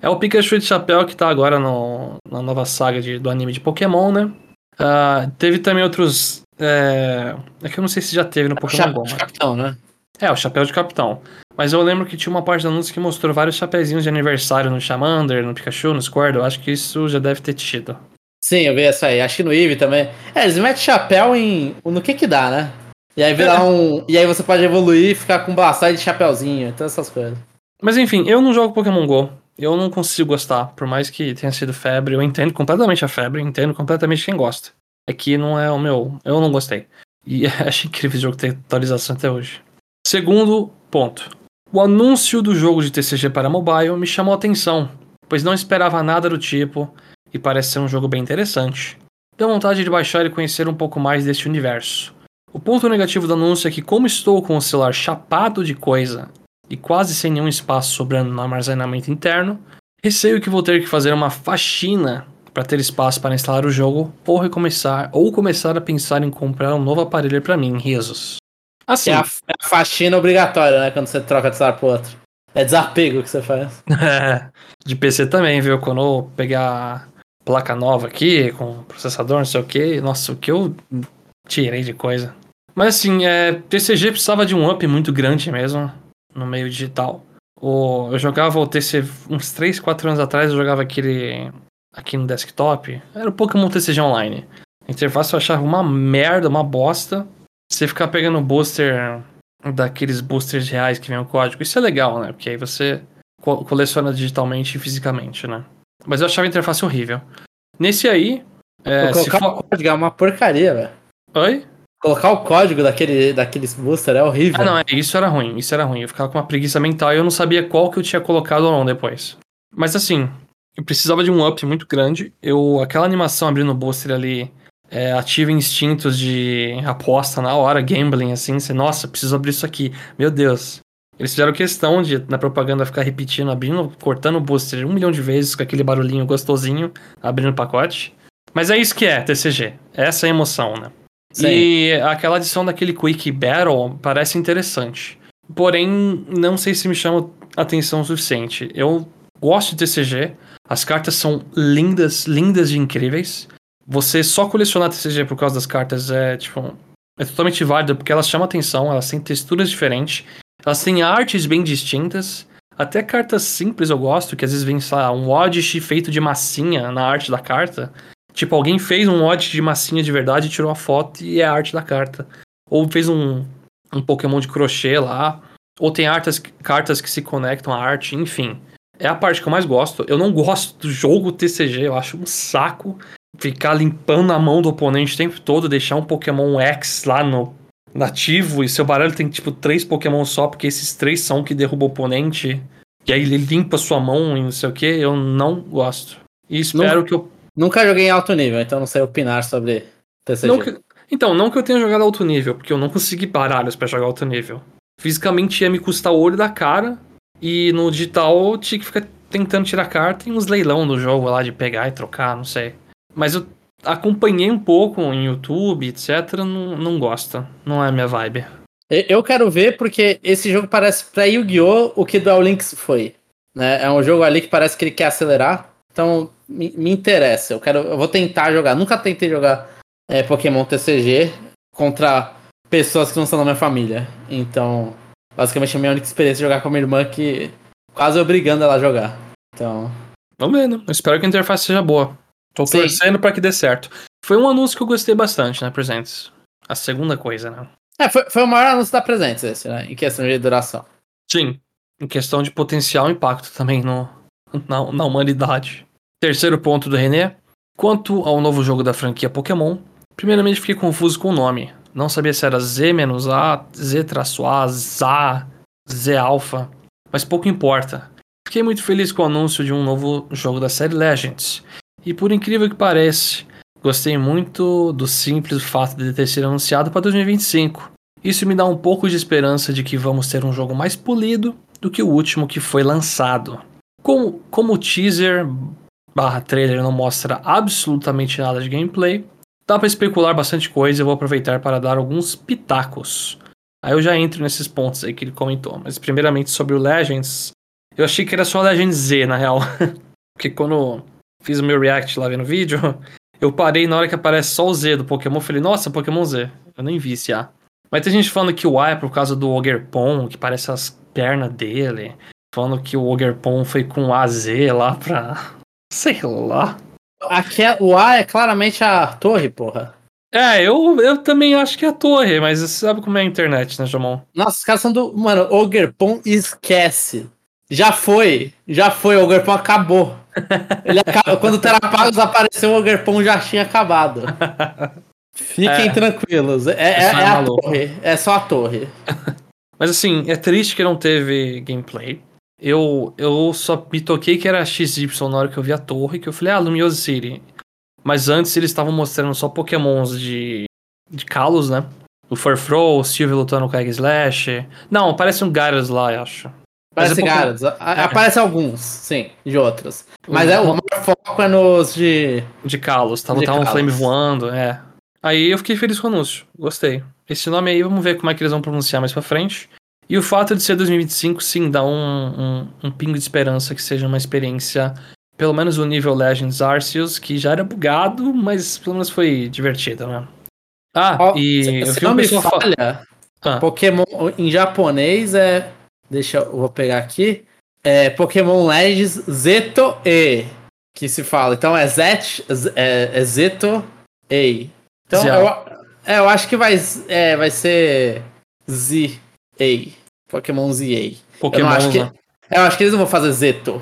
É o Pikachu de chapéu que tá agora no- na nova saga de- do anime de Pokémon, né? Ah, teve também outros. É, é que eu não sei se já teve no Pokémon Chapéu Go. de mas- capitão, né? É, o chapéu de capitão. Mas eu lembro que tinha uma parte do anúncio que mostrou vários chapéuzinhos de aniversário no Charmander, no Pikachu, no Squirtle. Eu acho que isso já deve ter tido. Sim, eu vi essa aí. Acho que no Eevee também. É, eles metem chapéu em. no que que dá, né? E aí vira um. E aí você pode evoluir e ficar com bastante de chapéuzinho, todas essas coisas. Mas enfim, eu não jogo Pokémon GO. Eu não consigo gostar. Por mais que tenha sido febre, eu entendo completamente a febre, entendo completamente quem gosta. É que não é o meu. Eu não gostei. E acho incrível esse jogo ter atualização até hoje. Segundo ponto. O anúncio do jogo de TCG para mobile me chamou a atenção, pois não esperava nada do tipo e parece ser um jogo bem interessante. Deu vontade de baixar e conhecer um pouco mais deste universo. O ponto negativo do anúncio é que, como estou com o celular chapado de coisa e quase sem nenhum espaço sobrando no armazenamento interno, receio que vou ter que fazer uma faxina para ter espaço para instalar o jogo ou recomeçar ou começar a pensar em comprar um novo aparelho para mim, risos. Assim, é a, é a, faxina obrigatória, né, quando você troca de celular pro outro. É desapego que você faz. É, de PC também, viu? Quando eu pegar placa nova aqui, com processador, não sei o que, nossa, o que eu tirei de coisa. Mas assim, é, TCG precisava de um up muito grande mesmo, no meio digital. O, eu jogava o TCG uns 3, 4 anos atrás, eu jogava aquele aqui no desktop, era o Pokémon TCG Online. A interface eu achava uma merda, uma bosta. Você ficar pegando booster daqueles boosters reais que vem o código, isso é legal, né? Porque aí você co coleciona digitalmente e fisicamente, né? Mas eu achava a interface horrível. Nesse aí. É, colocar for... o código é uma porcaria, velho. Oi? Colocar o código daquele, daqueles booster é horrível. Ah, não, é, isso era ruim, isso era ruim. Eu ficava com uma preguiça mental e eu não sabia qual que eu tinha colocado ou não depois. Mas assim, eu precisava de um up muito grande. Eu, aquela animação abrindo o booster ali é, ativa instintos de aposta na hora, gambling, assim. Você, nossa, preciso abrir isso aqui. Meu Deus. Eles fizeram questão de, na propaganda, ficar repetindo, abrindo, cortando o booster um milhão de vezes com aquele barulhinho gostosinho, abrindo o pacote. Mas é isso que é TCG. Essa é a emoção, né? Sim. E aquela adição daquele Quick Battle parece interessante. Porém, não sei se me chama atenção o suficiente. Eu gosto de TCG, as cartas são lindas, lindas e incríveis. Você só colecionar TCG por causa das cartas é, tipo, é totalmente válido, porque elas chamam atenção, elas têm texturas diferentes, elas têm artes bem distintas. Até cartas simples eu gosto, que às vezes vem, sei lá, um Oddish feito de massinha na arte da carta. Tipo, alguém fez um Oddish de massinha de verdade, tirou a foto e é a arte da carta. Ou fez um, um Pokémon de crochê lá. Ou tem artas, cartas que se conectam à arte, enfim é a parte que eu mais gosto. Eu não gosto do jogo TCG, eu acho um saco ficar limpando a mão do oponente o tempo todo, deixar um Pokémon X lá no nativo e seu baralho tem tipo três Pokémon só, porque esses três são que derrubam o oponente. E aí ele limpa sua mão e não sei o que, eu não gosto. E espero nunca, que eu. Nunca joguei em alto nível, então não sei opinar sobre TCG. Não que, então, não que eu tenha jogado alto nível, porque eu não consegui baralhos para jogar alto nível. Fisicamente ia me custar o olho da cara, e no digital tinha que ficar tentando tirar carta e uns leilão do jogo lá de pegar e trocar, não sei. Mas eu acompanhei um pouco em YouTube, etc. Não, não gosta. Não é minha vibe. Eu quero ver porque esse jogo parece pra Yu-Gi-Oh! o que Duel Links foi. Né? É um jogo ali que parece que ele quer acelerar. Então me, me interessa. Eu quero. Eu vou tentar jogar. Nunca tentei jogar é, Pokémon TCG contra pessoas que não são da minha família. Então basicamente a minha única experiência de jogar com a minha irmã que quase obrigando ela a jogar. Então. Vamos vendo. Eu espero que a interface seja boa. Tô Sim. torcendo pra que dê certo. Foi um anúncio que eu gostei bastante, né, Presentes? A segunda coisa, né? É, foi, foi o maior anúncio da Presentes esse, né? Em questão de duração. Sim. Em questão de potencial impacto também no, na, na humanidade. Terceiro ponto do René. Quanto ao novo jogo da franquia Pokémon, primeiramente fiquei confuso com o nome. Não sabia se era Z-A, Z-A, ZA, Z-Alpha, mas pouco importa. Fiquei muito feliz com o anúncio de um novo jogo da série Legends. E por incrível que pareça, gostei muito do simples fato de ter sido anunciado para 2025. Isso me dá um pouco de esperança de que vamos ter um jogo mais polido do que o último que foi lançado. Como, como o teaser barra trailer não mostra absolutamente nada de gameplay, Dá para especular bastante coisa, eu vou aproveitar para dar alguns pitacos. Aí eu já entro nesses pontos aí que ele comentou. Mas primeiramente sobre o Legends, eu achei que era só Legends Z, na real. Porque quando fiz o meu react lá vendo o vídeo, eu parei na hora que aparece só o Z do Pokémon, falei, nossa, Pokémon Z. Eu nem vi esse A. Mas tem gente falando que o A é por causa do Ogerpon, que parece as pernas dele. Falando que o Ogerpon foi com AZ lá pra. Sei lá. Aqui é, o A é claramente a torre, porra. É, eu, eu também acho que é a torre, mas você sabe como é a internet, né, Jamon? Nossa, os caras são do. Mano, Ogerpon esquece. Já foi. Já foi, o Ogerpon acabou. Ele acaba, quando o Terapagos apareceu, o Ogerpon já tinha acabado. Fiquem é, tranquilos. É, é, é a torre. É só a torre. Mas assim, é triste que não teve gameplay. Eu, eu só me toquei que era XY na hora que eu vi a torre, que eu falei, ah, Lumiose City. Mas antes eles estavam mostrando só pokémons de, de Kalos, né? O Furfro, o Sylvie lutando com a Egg Slash. Não, parece um Gyarados lá, eu acho. Parece é Gyarados. A- É. Aparece alguns, sim, de outros. Mas Uhum. é, o maior foco é nos de. De Kalos, tava, De tava um Kalos. flame voando, é. Aí eu fiquei feliz com o anúncio, gostei. Esse nome aí, vamos ver como é que eles vão pronunciar mais pra frente. E o fato de ser 2025, sim, dá um, um, um pingo de esperança que seja uma experiência, pelo menos o nível Legends Arceus, que já era bugado, mas pelo menos foi divertido, né? Ah, Ó, e se, eu se não me falha, Ah, Pokémon em japonês é. Deixa eu vou pegar aqui. É Pokémon Legends Zeto E. Que se fala. Então é Zet. É, é Zeto E. Então eu, é, eu acho que vai, é, vai ser Z E. Pokémon Z E. Pokémon, acho que- né? Eu acho que eles não vão fazer Zeto.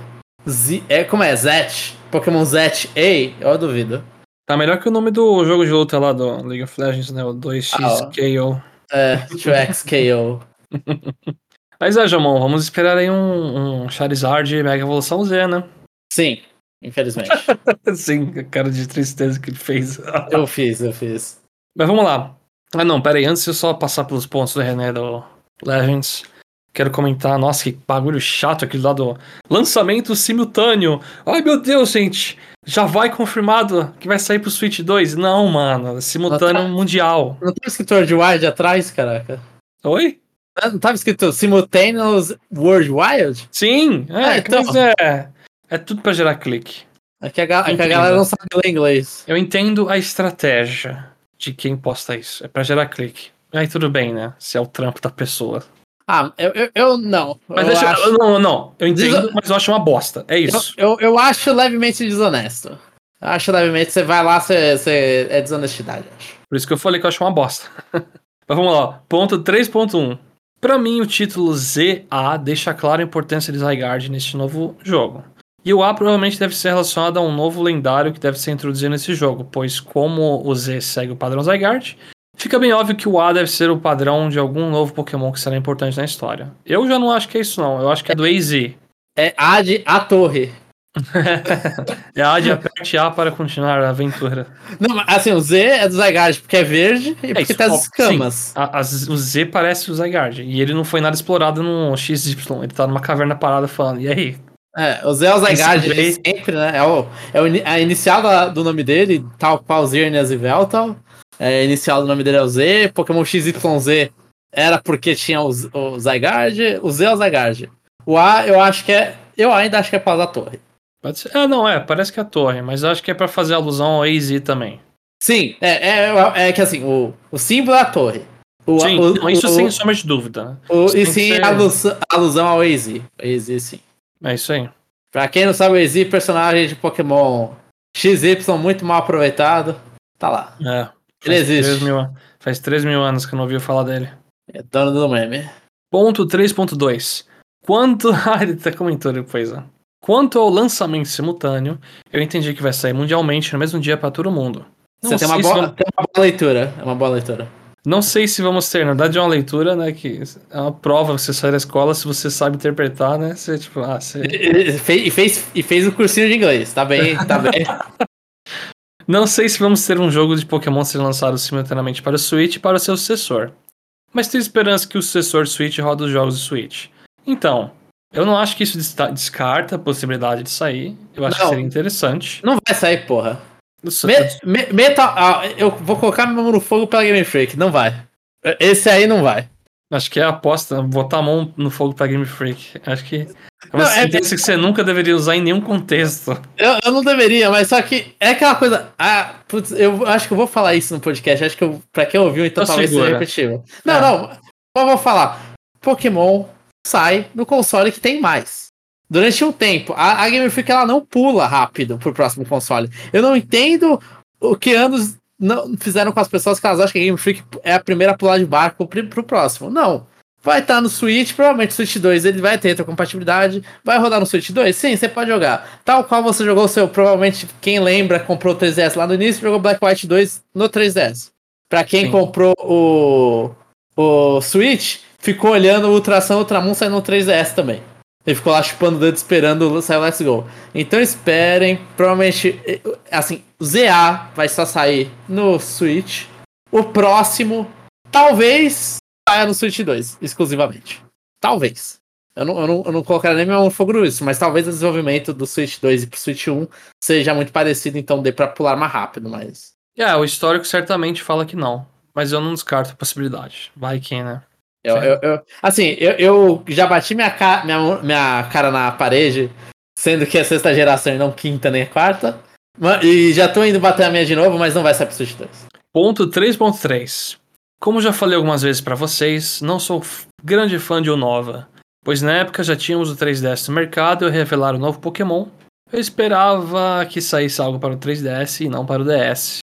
Z, é, como é? Zet? Pokémon Zet E? Eu duvido. Tá melhor que o nome do jogo de luta lá do League of Legends, né? O 2XKO. É, 2XKO. Mas é, Jamon, vamos esperar aí um, um Charizard Mega Evolução Z, né? Sim, infelizmente. Sim, a cara de tristeza que ele fez. eu fiz, eu fiz. Mas vamos lá. Ah, não, pera aí. Antes de eu só passar pelos pontos do René do Legends, quero comentar. Nossa, que bagulho chato aquele lá do lançamento simultâneo. Ai, meu Deus, gente. Já vai confirmado que vai sair pro Switch 2? Não, mano. é Simultâneo Não tá. mundial. Não tava escrito Worldwide atrás, caraca? Oi? Não tava escrito Simultaneous Worldwide? Sim, é, Ah, então. é. É tudo pra gerar clique. É que a, é que a galera não sabe ler inglês. Eu entendo a estratégia de quem posta isso. É pra gerar clique. Aí tudo bem, né? Se é o trampo da pessoa. Ah, eu, eu, eu não. Mas eu, deixa, acho, não, não, eu entendo, Diz- mas eu acho uma bosta. É eu, isso. eu, eu acho levemente desonesto. Eu acho levemente, você vai lá, você, você é desonestidade, eu acho. Por isso que eu falei que eu acho uma bosta. mas vamos lá. Ponto 3.1. Pra mim, o título ZA deixa clara a importância de Zygarde neste novo jogo. E o A provavelmente deve ser relacionado a um novo lendário que deve ser introduzido nesse jogo, pois como o Z segue o padrão Zygarde, fica bem óbvio que o A deve ser o padrão de algum novo Pokémon que será importante na história. Eu já não acho que é isso não, eu acho que é do AZ. É A de A Torre. É A de aperte A para continuar a aventura. Não, mas, assim, o Z é do Zygarde porque é verde e porque isso, tem as ó, escamas. A- as- o Z parece o Zygarde. E ele não foi nada explorado no XY. Ele tá numa caverna parada falando. E aí? É, o Zé é o Zygarde sempre, né? É, o, é a inicial do nome dele, tal qual Zirnias e Veltal. É, a inicial do nome dele é o Z. Pokémon XYZ era porque tinha o, o Zygarde. O Z é o Zygarde. O A, eu acho que é. Eu ainda acho que é por causa da torre. Pode ser. Ah, não, é. Parece que é a torre. Mas eu acho que é pra fazer alusão ao AZ também. Sim, é, é, é que assim, o, o símbolo é a torre. O, Sim, o, não, isso o, sem sombra de dúvida. né? o- isso E sim, ser- alusão, alusão ao AZ. AZ, sim. É isso aí. Pra quem não sabe, o AZ, personagem de Pokémon XY muito mal aproveitado. Tá lá. É. Ele Faz existe. 3 mil, faz 3 mil anos que eu não ouvi falar dele. É dono do meme. Ponto 3.2. Quanto. Ah, ele até comentou depois, ó. Quanto ao lançamento simultâneo, eu entendi que vai sair mundialmente no mesmo dia pra todo mundo. Não Você tem uma, boa, vamos- tem uma boa leitura. É uma boa leitura. Não sei se vamos ter, na verdade é uma leitura, né, que é uma prova, você sai da escola, se você sabe interpretar, né, você, tipo, ah, você... E fez, e fez, e fez o cursinho de inglês. Tá bem, tá bem. Não sei se vamos ter um jogo de Pokémon ser lançado simultaneamente para o Switch e para o seu sucessor, mas tenho esperança que o sucessor Switch roda os jogos do Switch. Então, eu não acho que isso descarta a possibilidade de sair, eu acho Não. que seria interessante. Não vai sair, porra. Me, me, meta, ah, eu vou colocar meu mão no fogo pela Game Freak. Não vai. Esse aí não vai. Acho que é a aposta, botar a mão no fogo pra Game Freak. Acho que é uma Não, é- que você nunca deveria usar em nenhum contexto. Eu, eu não deveria, mas só que é aquela coisa. Ah, putz, eu acho que eu vou falar isso no podcast. Acho que eu, pra quem ouviu, então Tô talvez segura. seja repetitivo. Não, É. não. Eu vou falar. Pokémon sai no console que tem mais. Durante um tempo. A, a Game Freak ela não pula rápido pro próximo console. Eu não entendo o que anos não fizeram com as pessoas que elas acham que a Game Freak é a primeira a pular de barco pro, pro próximo. Não. Vai estar no Switch, provavelmente o Switch 2 ele vai ter retrocompatibilidade. Vai rodar no Switch 2? Sim, você pode jogar. Tal qual você jogou o seu, provavelmente, quem lembra, comprou o 3DS lá no início, jogou Black White 2 no 3DS. Pra quem Sim. comprou o, o Switch, ficou olhando o Ultração Ultramon sair no 3DS também. Ele ficou lá chupando o dedo esperando sair o Let's Go. Então esperem, provavelmente, eh, assim, o ZA vai só sair no Switch. O próximo, talvez, saia no Switch 2, exclusivamente. Talvez. Eu não, eu não, eu não colocaria nem meu fogo nisso, mas talvez o desenvolvimento do Switch 2 e pro Switch 1 seja muito parecido, então dê pra pular mais rápido, mas. É, o histórico certamente fala que não. Mas eu não descarto a possibilidade. Vai que, né? Eu, eu, eu, assim, eu, eu já bati minha, ca minha, minha cara na parede, sendo que é sexta geração e não quinta nem quarta. E já tô indo bater a minha de novo, mas não vai ser pro Switch 2. Ponto 3.3. Como já falei algumas vezes para vocês, não sou grande fã de Unova, pois na época já tínhamos o 3DS no mercado e revelar o novo Pokémon. Eu esperava que saísse algo para o 3DS e não para o DS.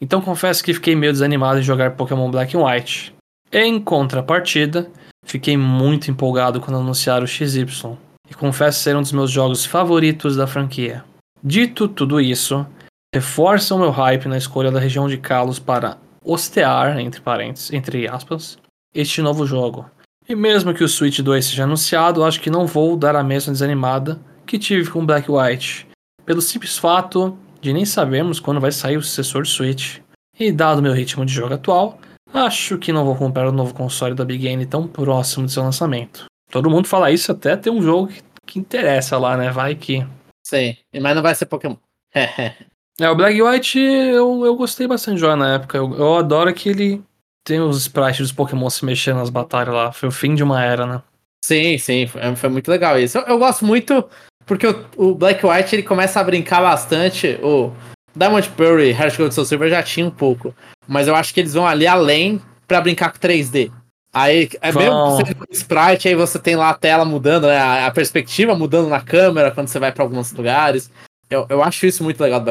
Então confesso que fiquei meio desanimado em jogar Pokémon Black and White. Em contrapartida, fiquei muito empolgado quando anunciaram o XY, e confesso ser um dos meus jogos favoritos da franquia. Dito tudo isso, reforça o meu hype na escolha da região de Kalos para hostear, entre parênteses, entre aspas, este novo jogo. E mesmo que o Switch 2 seja anunciado, acho que não vou dar a mesma desanimada que tive com Black White, pelo simples fato de nem sabermos quando vai sair o sucessor Switch. E dado meu ritmo de jogo atual, acho que não vou comprar o novo console da Big N tão próximo de seu lançamento. Todo mundo fala isso até ter um jogo que, que interessa lá, né? Vai que. Sim, mas não vai ser Pokémon. é, o Black White eu, eu gostei bastante de jogar na época. Eu, eu adoro que ele tem os sprites dos Pokémon se mexendo nas batalhas lá. Foi o fim de uma era, né? Sim, sim, foi, foi muito legal isso. Eu, eu gosto muito porque o, o, Black White ele começa a brincar bastante. O Diamond Pearl e Heart Gold Soul Silver já tinha um pouco. Mas eu acho que eles vão ali além para brincar com 3D. Aí é Vão. mesmo com sprite, aí você tem lá a tela mudando, né? A, a perspectiva mudando na câmera quando você vai para alguns lugares. Eu, eu acho isso muito legal do.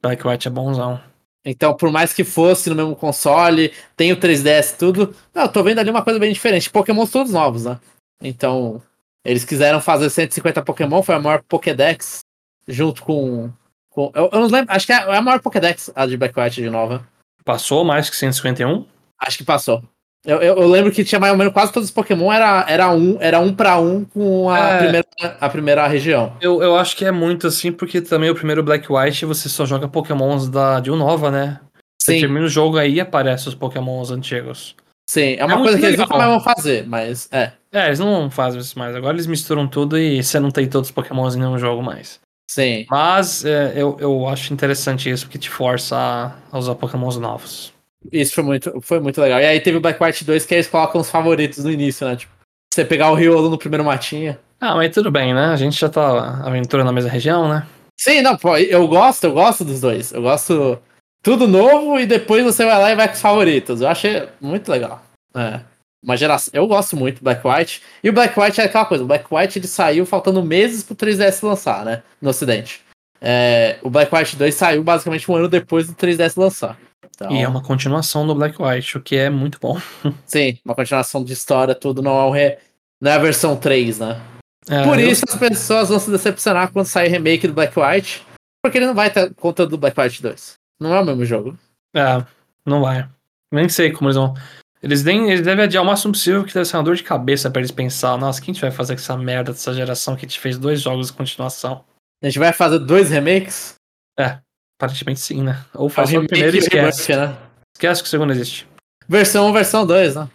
Black White é bonzão. Então, por mais que fosse no mesmo console, tem o 3DS tudo. Não, eu tô vendo ali uma coisa bem diferente. Pokémon todos novos, né? Então, eles quiseram fazer 150 Pokémon, foi a maior Pokédex, junto com. Com eu, eu não lembro, acho que é, é a maior Pokédex, a de Black White de nova. Passou mais que 151? Acho que passou. Eu, eu, eu, lembro que tinha mais ou menos quase todos os Pokémon era, era um era um para um com a, é, primeira, a primeira região. Eu, eu acho que é muito assim, porque também o primeiro Black White você só joga Pokémons da, de Unova, né? Você Sim. termina o jogo aí e aparece os Pokémons antigos. Sim, é uma é coisa que legal. eles nunca mais vão fazer, mas é. É, eles não fazem isso mais. Agora eles misturam tudo e você não tem todos os Pokémons em nenhum jogo mais. Sim. Mas é, eu, eu acho interessante isso, porque te força a, a usar Pokémons novos. Isso foi muito, foi muito legal. E aí teve o Black White 2 que eles colocam os favoritos no início, né? Tipo, você pegar o Riolo no primeiro matinha. Ah, mas tudo bem, né? A gente já tá aventura na mesma região, né? Sim, não, pô, eu gosto, eu gosto dos dois. Eu gosto tudo novo e depois você vai lá e vai com os favoritos. Eu achei muito legal. É. Uma geração. Eu gosto muito do Black White. E o Black White é aquela coisa, o Black White ele saiu faltando meses pro 3DS lançar, né? No ocidente. É, o Black White 2 saiu basicamente um ano depois do 3DS lançar. Então... E é uma continuação do Black White, o que é muito bom. Sim, uma continuação de história, tudo não é, o re... não é a versão 3, né? É, Por isso eu... as pessoas vão se decepcionar quando sair remake do Black White, porque ele não vai ter conteúdo do Black White 2. Não é o mesmo jogo. É, não vai. Nem sei como eles vão. Eles, nem, eles devem adiar o máximo possível, que deve ser uma dor de cabeça pra eles pensar, nossa, quem a gente vai fazer com essa merda dessa geração que a gente fez dois jogos de continuação? A gente vai fazer dois remakes? É. Aparentemente sim, né? Ou faz o primeiro e esquece. Né? Esquece que o segundo existe. Versão 1, versão 2, né?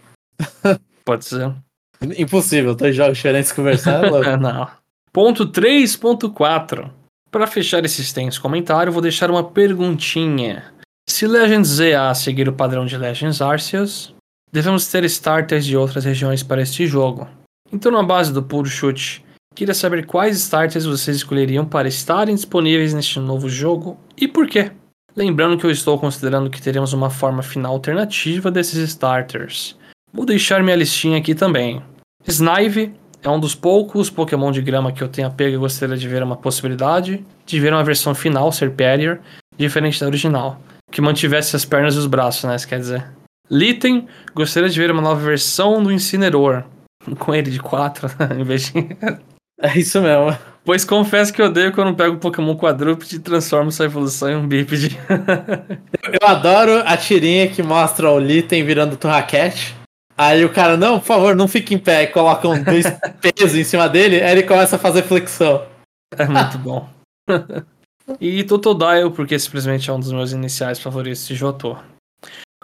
Pode ser. Impossível, dois jogos diferentes conversando. É Não. Ponto 3.4. Para fechar esse extenso comentário, vou deixar uma perguntinha. Se Legends ZA seguir o padrão de Legends Arceus, devemos ter starters de outras regiões para este jogo. Então, na base do puro chute, Queria saber quais starters vocês escolheriam para estarem disponíveis neste novo jogo e por quê. Lembrando que eu estou considerando que teremos uma forma final alternativa desses starters. Vou deixar minha listinha aqui também. Snive é um dos poucos Pokémon de grama que eu tenho apego e gostaria de ver uma possibilidade de ver uma versão final Serperior diferente da original, que mantivesse as pernas e os braços, né? Isso quer dizer. Litten, gostaria de ver uma nova versão do Incineroar, com ele de 4, em vez de é isso mesmo. Pois confesso que eu odeio quando pego um Pokémon quadrúpede e transformo sua evolução em um bípede. eu adoro a tirinha que mostra o Litten virando Turraquete. Aí o cara, não, por favor, não fique em pé. E coloca um dois pesos em cima dele, aí ele começa a fazer flexão. É muito bom. e Totodile, porque simplesmente é um dos meus iniciais favoritos de Jotô.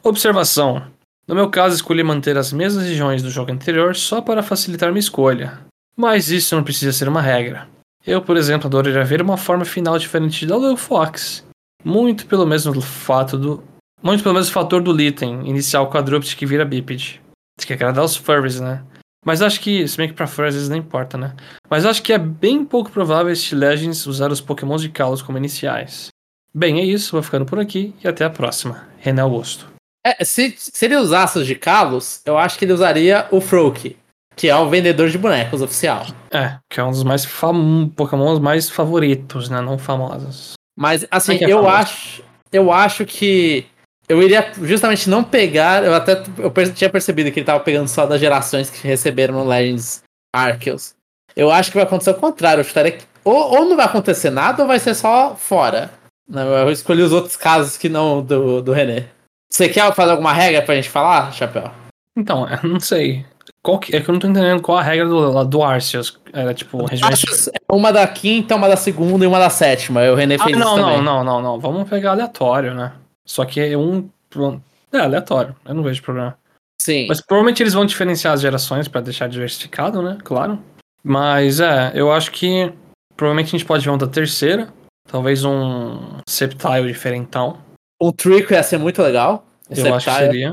Observação. No meu caso, escolhi manter as mesmas regiões do jogo anterior só para facilitar minha escolha. Mas isso não precisa ser uma regra. Eu, por exemplo, adoraria ver uma forma final diferente da Lil Fox. Muito pelo mesmo fato do. Muito pelo mesmo fator do Litten, inicial quadrúpede que vira bípede. Tem que agradar os furries, né? Mas acho que, se bem que pra furries às vezes não importa, né? Mas acho que é bem pouco provável este Legends usar os pokémons de Kalos como iniciais. Bem, é isso, vou ficando por aqui e até a próxima. René Augusto. É, se, se ele usasse os de Kalos, eu acho que ele usaria o Froak, que é o vendedor de bonecos oficial. É, que é um dos mais fam... pokémons mais favoritos, né? Não famosos. Mas, assim, que é eu famoso? acho, eu acho que eu iria justamente não pegar. Eu até eu tinha percebido que ele tava pegando só das gerações que receberam no Legends Arceus. Eu acho que vai acontecer o contrário. Eu chutaria que ou, ou não vai acontecer nada ou vai ser só fora. Não, eu escolhi os outros casos que não do, do René. Você quer fazer alguma regra pra gente falar, Chapéu? Então, eu não sei. Qual que... É que eu não tô entendendo qual a regra do, do Arceus. Era tipo. Arceus é uma da quinta, uma da segunda e uma da sétima. E o René Ah, fez não, isso também. não, não, não, não. Vamos pegar aleatório, né? Só que é um. É aleatório. Eu não vejo problema. Sim. Mas provavelmente eles vão diferenciar as gerações pra deixar diversificado, né? Claro. Mas é, eu acho que provavelmente a gente pode ver um da terceira. Talvez um Sceptile diferentão. O Trico ia ser muito legal. Eu acho que seria.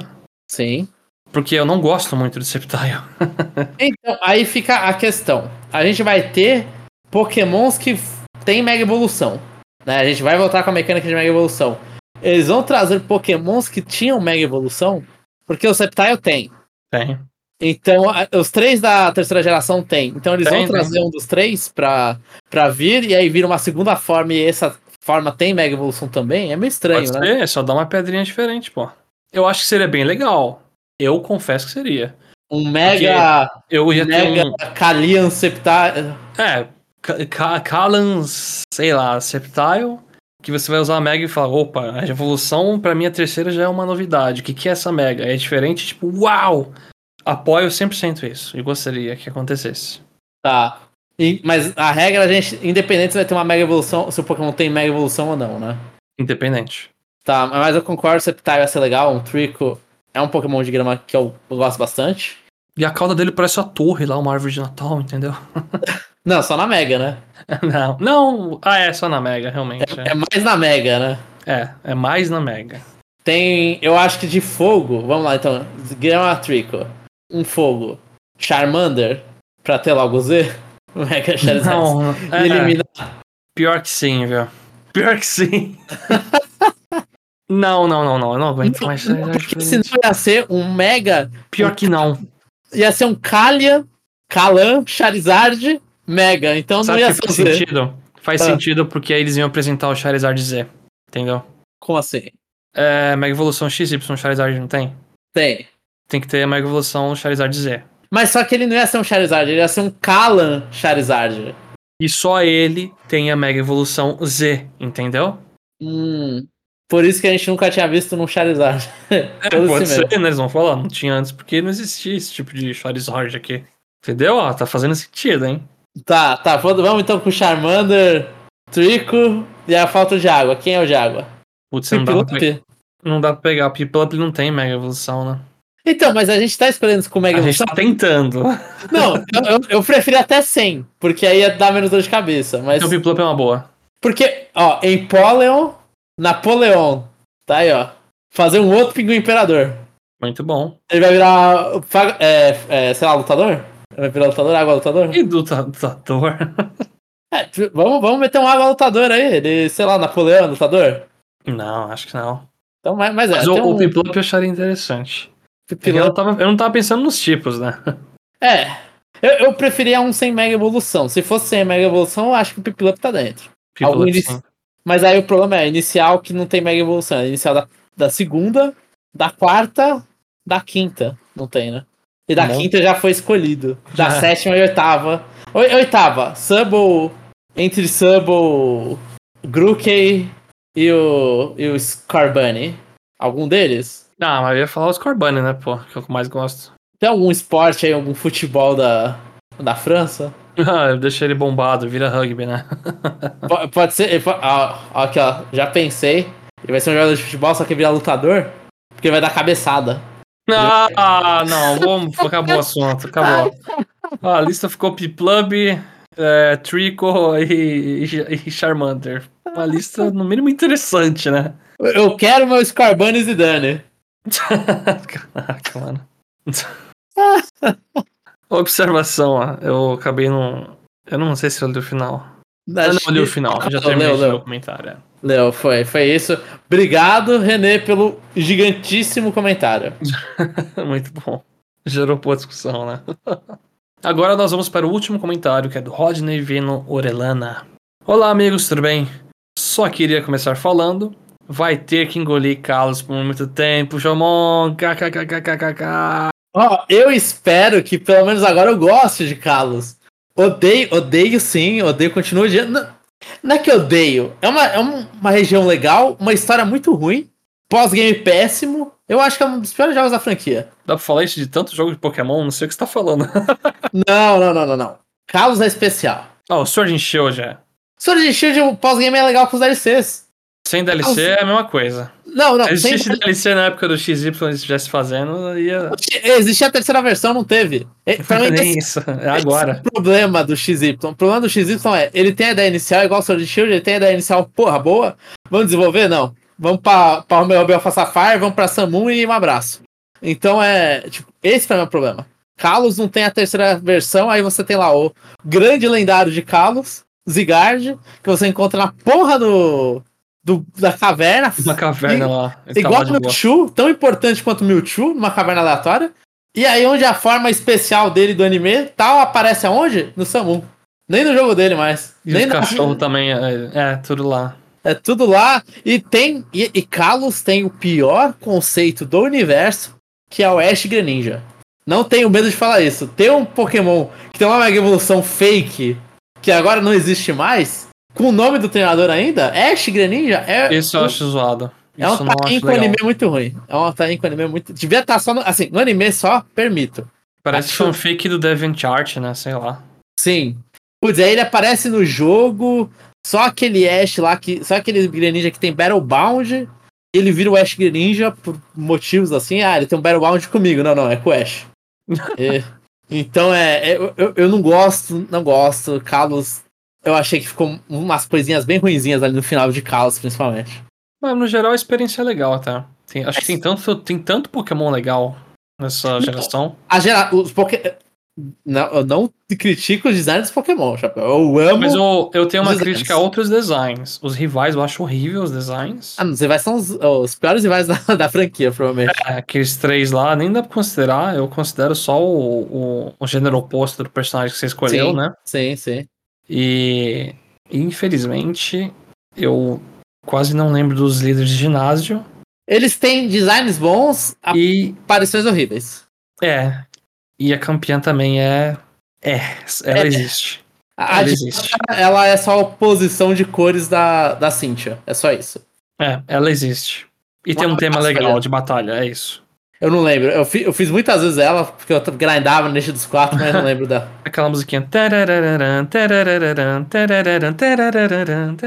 Sim. Porque eu não gosto muito do Sceptile. Então, aí fica a questão. A gente vai ter pokémons que tem Mega Evolução. Né? A gente vai voltar com a mecânica de Mega Evolução. Eles vão trazer pokémons que tinham Mega Evolução, porque o Sceptile tem. Tem. Então, os três da terceira geração tem. Então, eles Tem, vão tem. trazer um dos três pra, pra vir, e aí vira uma segunda forma, e essa forma tem Mega Evolução também. É meio estranho, Pode né? ser, só dá uma pedrinha diferente, pô. Eu acho que seria bem legal. Eu confesso que seria. Um Mega. Eu ia ter Mega um. Kalian Sceptile. É, Ka- Ka- Kalans, sei lá, Sceptile, que você vai usar a Mega e fala, opa, a evolução pra mim a terceira já é uma novidade. O que, que é essa Mega? É diferente, tipo, uau! Apoio 100% isso e gostaria que acontecesse. Tá. E- mas a regra, a gente, independente se vai ter uma Mega Evolução, se o Pokémon tem Mega Evolução ou não, né? Independente. Tá, mas eu concordo, Sceptile vai ser legal, um Trico é um Pokémon de grama que eu, eu gosto bastante. E a cauda dele parece a torre lá, uma árvore de Natal, entendeu? Não, só na Mega, né? Não, não. Ah, é só na Mega, realmente. É mais na Mega, né? É, é mais na Mega. Tem, eu acho que de fogo, vamos lá então, grama Trico, um fogo, Charmander, pra ter logo Z, Mega Charizard, Não, é, elimina pior que sim, viu? Pior que sim. não, não, não, não. Eu não aguento mais. Charizard Porque senão ia ser um Mega Pior que não. ia ser um Kalia, Kalan, Charizard, Mega. Então não Sabe ia que ser faz sentido? Faz Ah. sentido porque aí eles iam apresentar o Charizard Z. Entendeu? Como assim? É, Mega Evolução XY Charizard não tem? Tem. Tem que ter a Mega Evolução Charizard Z. Mas só que ele não ia ser um Charizard, ele ia ser um Kalan Charizard. E só ele tem a Mega Evolução Z, entendeu? Hum. Por isso que a gente nunca tinha visto num Charizard. É, pode esse ser, mesmo. né? Eles vão falar, não tinha antes porque não existia esse tipo de Charizard aqui. Entendeu? Ó, tá fazendo sentido, hein? Tá, tá. vamos então com Charmander, Trico e a falta de água. Quem é o de água? Putz, não dá, pra não dá pra pegar. O Piplup não tem Mega Evolução, né? Então, mas a gente tá escolhendo isso com Mega A gente tá tentando. Não, eu, eu, eu prefiro até 100, porque aí ia dar menos dor de cabeça. Mas. Então o Piplup é uma boa. Porque, ó, Empoleon, Napoleon. Tá aí, ó. Fazer um outro pinguim imperador. Muito bom. Ele vai virar. É, é, sei lá, lutador? Ele vai virar lutador, água lutador? E do ta- Tatuador? É, t- vamos, vamos meter um água lutador aí. Ele, sei lá, Napoleão lutador. Não, acho que não. Então, mas, mas é. Mas o, um o Piplup eu acharia interessante. É Eu, tava, eu não tava pensando nos tipos, né? É. Eu, eu preferia um sem mega evolução. Se fosse sem mega evolução, eu acho que o Piplup tá dentro. Piplup, inici-. Mas aí o problema é inicial que não tem mega evolução. É inicial da, da segunda, da quarta, da quinta. Não tem, né? E da Não. quinta já foi escolhido. Da Já. sétima e oitava. Oi- Oitava, Subble. Entre Subble, Grookey e o, e o Scarbunny. Algum deles? Ah, mas eu ia falar os Corbani, né, pô? Que é o que eu mais gosto. Tem algum esporte aí, algum futebol da, da França? Ah, eu deixei ele bombado, vira rugby, né? Po- Pode ser. ele po- ó, aqui, ó. Já pensei. Ele vai ser um jogador de futebol, só que virar lutador. Porque vai dar cabeçada. Ah, não, vamos, acabou o assunto, acabou. a lista ficou Piplub, é, Trico e, e, e Charmander. Uma lista, no mínimo, interessante, né? Eu quero meu Scorbunny e Zidane. Caraca, mano. Observação, ó. Eu acabei não. Eu não sei se eu li o final. Eu não li o final, já terminei o meu comentário. É. Leo, foi, foi isso. Obrigado, René, pelo gigantíssimo comentário. Muito bom. Gerou boa discussão, né? Agora nós vamos para o último comentário, que é do Rodney Vino Orelana. Olá, amigos, tudo bem? Só queria começar falando. Vai ter que engolir Carlos por muito tempo, Jomon. KKKKKK. Ó, oh, eu espero que pelo menos agora eu goste de Carlos. Odeio, odeio sim, odeio, continuo de. Não, é que odeio. É uma, é uma região legal, uma história muito ruim, pós-game péssimo. Eu acho que é um dos piores jogos da franquia. Dá pra falar isso de tantos jogos de Pokémon? Não sei o que você tá falando. não, não, não, não, não. Carlos é especial. Ó, oh, o Sword and Shield é. Sword and Shield, o pós-game é legal com os DLCs. Sem DLC é a mesma coisa. Não, não. Se existisse sem... DLC na época do XY eles estivesse fazendo, ia. Existia a terceira versão, não teve. Pra mim, Nem isso, é agora. É o problema do XY. O problema do XY é, ele tem a ideia inicial, igual o Sword Shield, ele tem a ideia inicial, porra, boa. Vamos desenvolver? Não. Vamos pra, pra Romeo Alpha Sapphire, vamos pra Samun e um abraço. Então é. Tipo, esse foi o meu problema. Kalos não tem a terceira versão, aí você tem lá o grande lendário de Kalos, Zigard, que você encontra na porra do do, da caverna. Uma caverna e, lá. Igual o Mewtwo, tão importante quanto o Mewtwo, numa caverna aleatória. E aí, onde a forma especial dele do anime tal aparece aonde? No Samu. Nem no jogo dele mais. E Nem os cachorros também, é, é, tudo lá. É tudo lá. E tem. E, e Kalos tem o pior conceito do universo, que é o Ash Greninja. Não tenho medo de falar isso. Tem um Pokémon que tem uma mega evolução fake, que agora não existe mais com o nome do treinador ainda, Ash Greninja é. Isso eu acho zoado. É um time com anime muito ruim. É um time com anime muito. Devia estar só no. Assim, no anime só, permito. Parece acho... fanfic do Chart, né? Sei lá. Sim. Putz, aí ele aparece no jogo. Só aquele Ash lá, que, só aquele Greninja que tem Battlebound. Ele vira o Ash Greninja por motivos assim. Ah, ele tem um Battlebound comigo. Não, não, é com o Ash. é, então é. é eu, eu não gosto, não gosto. Carlos eu achei que ficou umas coisinhas bem ruinzinhas ali no final de Caos, principalmente. Mas no geral a experiência é legal, tá? Tem, acho que tem tanto, tem tanto Pokémon legal nessa geração. A gera, os Pokémon. Não, eu não critico os designs dos Pokémon, Chapéu. Eu amo. Mas eu, eu tenho uma designs. crítica a outros designs. Os rivais eu acho horrível os designs. Ah, os rivais são os, os piores rivais da, da, franquia, provavelmente. É, aqueles três lá nem dá pra considerar. Eu considero só o, o, o gênero oposto do personagem que você escolheu, sim, né? Sim, sim. E infelizmente eu quase não lembro dos líderes de ginásio. Eles têm designs bons e aparições horríveis. É. E a campeã também é. É, ela é. existe. A ela existe. Ela é só a oposição de cores da, da Cynthia. É só isso. É, ela existe. E Uma tem um tema legal de batalha, é isso. Eu não lembro. Eu, fi, eu fiz muitas vezes ela, porque eu grindava no dos quatro, mas não lembro da. Aquela musiquinha.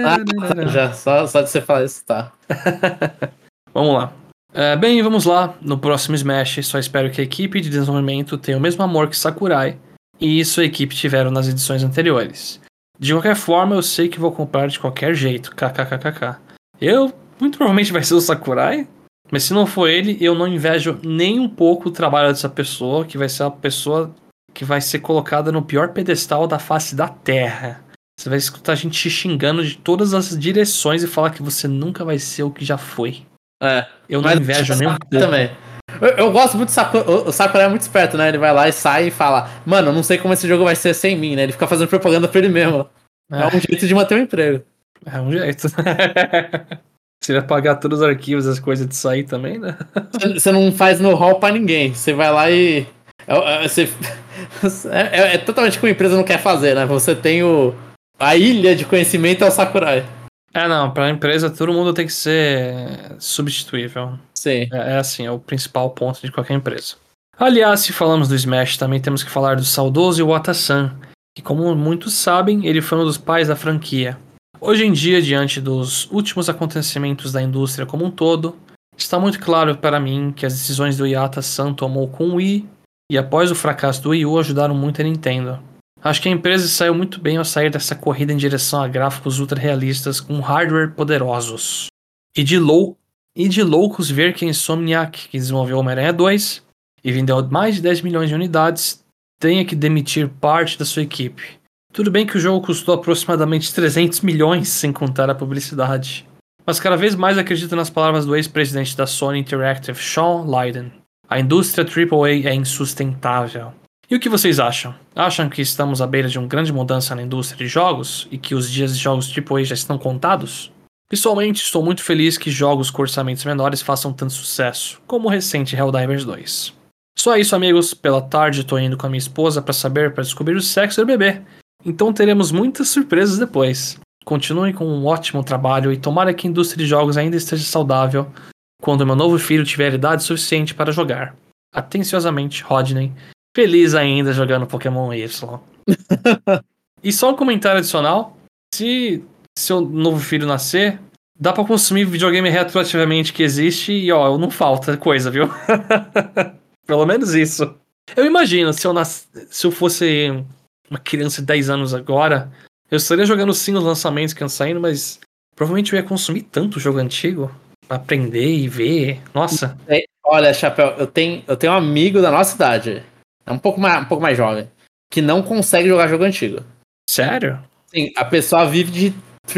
Ah, já, só, só de você falar isso, tá. vamos lá. É, bem, vamos lá. No próximo Smash, só espero que a equipe de desenvolvimento tenha o mesmo amor que Sakurai e sua equipe tiveram nas edições anteriores. De qualquer forma, eu sei que vou comprar de qualquer jeito. KKKKK. Eu, muito provavelmente vai ser o Sakurai, mas se não for ele, eu não invejo nem um pouco o trabalho dessa pessoa, que vai ser a pessoa que vai ser colocada no pior pedestal da face da Terra. Você vai escutar a gente te xingando de todas as direções e falar que você nunca vai ser o que já foi. É. Eu não invejo nem um pouco. Também. Eu, eu, gosto muito do Sakura. O Sakura é muito esperto, né? Ele vai lá e sai e fala: Mano, não sei como esse jogo vai ser sem mim, né? Ele fica fazendo propaganda pra ele mesmo. É, é um jeito de manter o um emprego. É um jeito. Você vai pagar todos os arquivos, as coisas de sair também, né? Você não faz no-how pra ninguém. Você vai lá e. É, é, você... É, é, é, totalmente o que a empresa não quer fazer, né? Você tem o. A ilha de conhecimento é o Sakurai. É, não, pra empresa todo mundo tem que ser substituível. Sim. É, é assim, é o principal ponto de qualquer empresa. Aliás, se falamos do Smash, também temos que falar do saudoso Iwata-san, que como muitos sabem, ele foi um dos pais da franquia. Hoje em dia, diante dos últimos acontecimentos da indústria como um todo, está muito claro para mim que as decisões do Iata San tomou com o Wii e após o fracasso do Wii U ajudaram muito a Nintendo. Acho que a empresa saiu muito bem ao sair dessa corrida em direção a gráficos ultra realistas com hardware poderosos. E de, lou e de loucos ver que Insomniac, que desenvolveu Homem-Aranha 2 e vendeu mais de 10 milhões de unidades, tenha que demitir parte da sua equipe. Tudo bem que o jogo custou aproximadamente 300 milhões, sem contar a publicidade. Mas cada vez mais acredito nas palavras do ex-presidente da Sony Interactive, Sean Lydon. A indústria AAA é insustentável. E o que vocês acham? Acham que estamos à beira de uma grande mudança na indústria de jogos e que os dias de jogos AAA já estão contados? Pessoalmente, estou muito feliz que jogos com orçamentos menores façam tanto sucesso, como o recente Helldivers 2. Só isso, amigos. Pela tarde, estou indo com a minha esposa para saber, para descobrir o sexo do bebê. Então teremos muitas surpresas depois. Continuem com um ótimo trabalho e tomara que a indústria de jogos ainda esteja saudável quando meu novo filho tiver idade suficiente para jogar. Atenciosamente, Rodney, feliz ainda jogando Pokémon Y. e só um comentário adicional: se seu novo filho nascer, dá para consumir videogame retroativamente que existe e ó, não falta coisa, viu? Pelo menos isso. Eu imagino, se eu, nas... se eu fosse uma criança de 10 anos agora, eu estaria jogando sim os lançamentos que estão saindo, mas provavelmente eu ia consumir tanto jogo antigo. Aprender e ver. Nossa. Olha, Chapéu, eu tenho, eu tenho um amigo da nossa idade. É um pouco mais, um pouco mais jovem. Que não consegue jogar jogo antigo. Sério? Sim, a pessoa vive de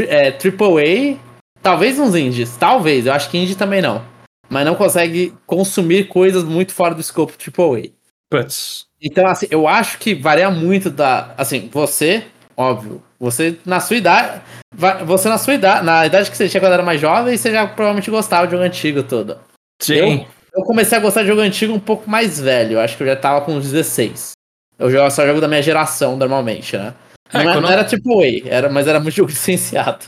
é, AAA, talvez uns indies, talvez. Eu acho que indie também não. Mas não consegue consumir coisas muito fora do escopo AAA. Puts. Então, assim, eu acho que varia muito da. Assim, você, óbvio, você na sua idade. Você na sua idade, na idade que você tinha quando era mais jovem, você já provavelmente gostava de jogo antigo todo. Sim. Eu, eu comecei a gostar de jogo antigo um pouco mais velho. Acho que eu já tava com uns 16. Eu jogo só jogo da minha geração, normalmente, né? É, não, quando- era tipo Way, era, mas era muito jogo licenciado.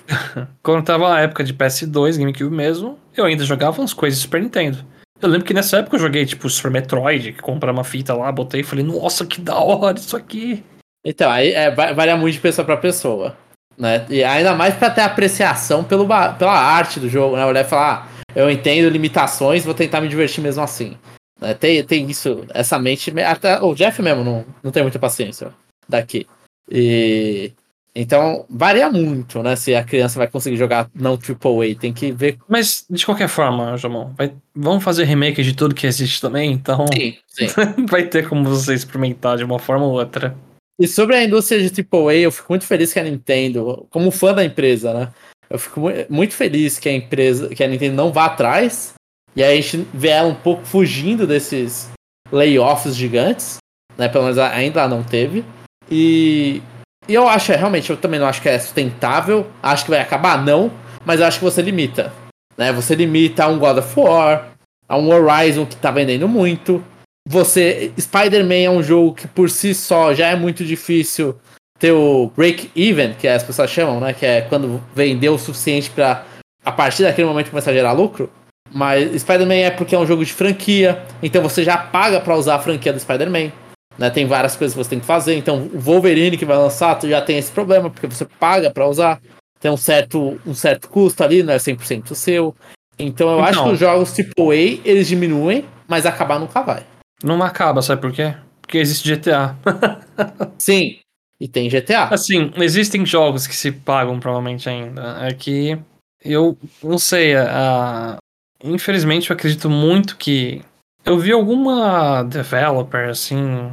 Quando tava a época de PS2, GameCube mesmo, eu ainda jogava umas coisas de Super Nintendo. Eu lembro que nessa época eu joguei, tipo, Super Metroid, que comprei uma fita lá, botei e falei, nossa, que da hora isso aqui. Então, aí é, va- varia muito de pessoa pra pessoa. Né? E ainda mais pra ter apreciação pelo, pela arte do jogo, né? Olhar e falar, ah, eu entendo limitações, vou tentar me divertir mesmo assim. Né? Tem, tem isso, essa mente. Até o Jeff mesmo não, não tem muita paciência daqui. E. Então, varia muito, né? Se a criança vai conseguir jogar não AAA. Tem que ver. Mas, de qualquer forma, Jamon, vai, vamos fazer remake de tudo que existe também, então Sim, sim. vai ter como você experimentar de uma forma ou outra. E sobre a indústria de AAA, eu fico muito feliz que a Nintendo, como fã da empresa, né? Eu fico mu- muito feliz que a empresa, que a Nintendo não vá atrás. E aí a gente vê ela um pouco fugindo desses layoffs gigantes, né? Pelo menos ainda não teve. E, e eu acho, é, realmente, eu também não acho que é sustentável. Acho que vai acabar, não. Mas eu acho que você limita. Né? Você limita a um God of War, a um Horizon que tá vendendo muito. Você. Spider-Man é um jogo que por si só já é muito difícil ter o break-even, que as pessoas chamam, né? Que é quando vendeu o suficiente pra a partir daquele momento começar a gerar lucro. Mas Spider-Man é porque é um jogo de franquia, então você já paga pra usar a franquia do Spider-Man. Né? Tem várias coisas que você tem que fazer. Então, o Wolverine que vai lançar, tu já tem esse problema, porque você paga pra usar. Tem um certo, um certo custo ali, não é 100% seu. Então, eu acho Então. que os jogos tipo A, eles diminuem, mas acabar nunca vai. Não acaba, sabe por quê? Porque existe GTA. Sim, e tem GTA. Assim, existem jogos que se pagam provavelmente ainda. É que eu não sei. A... Infelizmente, eu acredito muito que. Eu vi alguma developer, assim,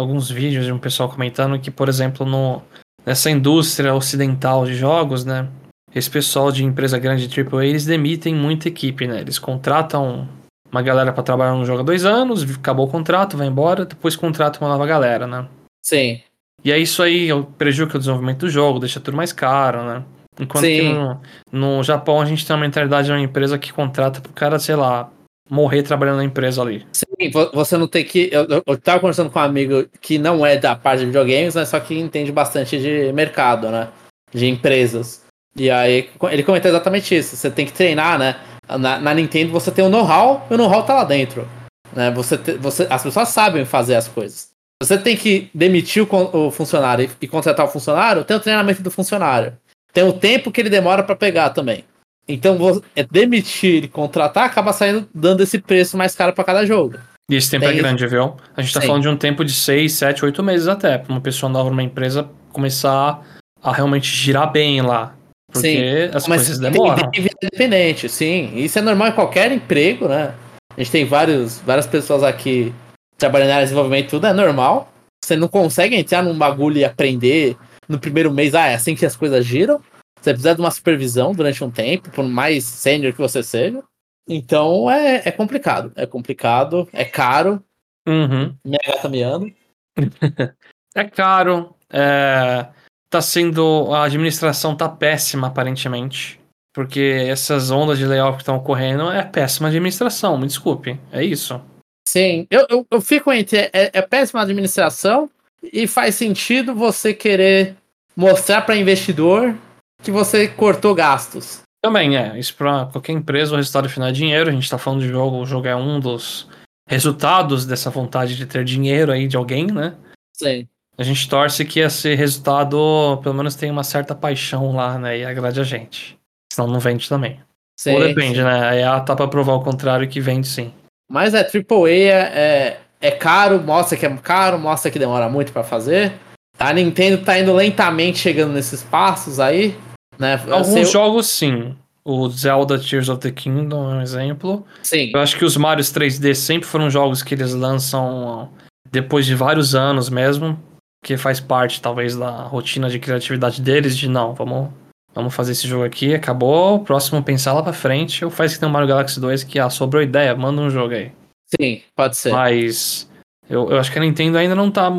alguns vídeos de um pessoal comentando que, por exemplo, no... nessa indústria ocidental de jogos, né? Esse pessoal de empresa grande de AAA, eles demitem muita equipe, né? Eles contratam uma galera pra trabalhar no jogo há dois anos, acabou o contrato, vai embora, depois contrata uma nova galera, né? Sim. E aí isso aí prejudica o desenvolvimento do jogo, deixa tudo mais caro, né? Enquanto que Sim. no, no Japão a gente tem uma mentalidade de uma empresa que contrata pro cara, sei lá, morrer trabalhando na empresa ali. Sim, você não tem que. Eu, eu, tava conversando com um amigo que não é da parte de videogames, né? Só que entende bastante de mercado, né? De empresas. E aí ele comentou exatamente isso. Você tem que treinar, né? Na, na Nintendo você tem o know-how e o know-how tá lá dentro. Né? Você, te- você, as pessoas sabem fazer as coisas. Você tem que demitir o, o funcionário e, e contratar o funcionário, tem o treinamento do funcionário. Tem o tempo que ele demora pra pegar também. Então, vo- é demitir e contratar acaba saindo dando esse preço mais caro pra cada jogo. E esse tempo é Tem- grande, viu? A gente tá Sim. falando de um tempo de 6, 7, 8 meses até, pra uma pessoa nova numa empresa começar a realmente girar bem lá. Porque as Mas coisas demoram. tem vida independente, sim. Isso é normal em qualquer emprego, né? A gente tem vários, várias pessoas aqui trabalhando na área de desenvolvimento, tudo é normal. Você não consegue entrar num bagulho e aprender no primeiro mês, ah, é assim que as coisas giram. Você precisa de uma supervisão durante um tempo, por mais sênior que você seja. Então é, é complicado. É complicado, é caro. Uhum. Minha gata miando. É caro, é, tá sendo. A administração tá péssima, aparentemente. Porque essas ondas de layoff que estão ocorrendo é péssima administração, me desculpe. É isso. Sim, eu, eu, eu fico entre. É, é péssima administração e faz sentido você querer mostrar para investidor que você cortou gastos. Também é, isso pra qualquer empresa, o resultado final é dinheiro. A gente tá falando de jogo, o jogo é um dos resultados dessa vontade de ter dinheiro aí de alguém, né? Sim. A gente torce que esse resultado, pelo menos, tenha uma certa paixão lá, né? E agrade a gente. Senão não vende também. sim Ou depende, né? Aí ela tá pra provar o contrário que vende sim. Mas é AAA, é, é, é caro, mostra que é caro, mostra que demora muito para fazer. A Nintendo tá indo lentamente chegando nesses passos aí. Né? Alguns jogos, sim. O Zelda Tears of the Kingdom é um exemplo. Sim, Eu acho que os Marios 3D sempre foram jogos que eles lançam depois de vários anos mesmo. Que faz parte, talvez, da rotina de criatividade deles. De não, vamos, vamos fazer esse jogo aqui, acabou. O próximo pensar lá pra frente. Ou faz que tem o Mario Galaxy 2 que, ah, sobrou ideia, manda um jogo aí. sim, pode ser. Mas eu, eu acho que a Nintendo ainda não tá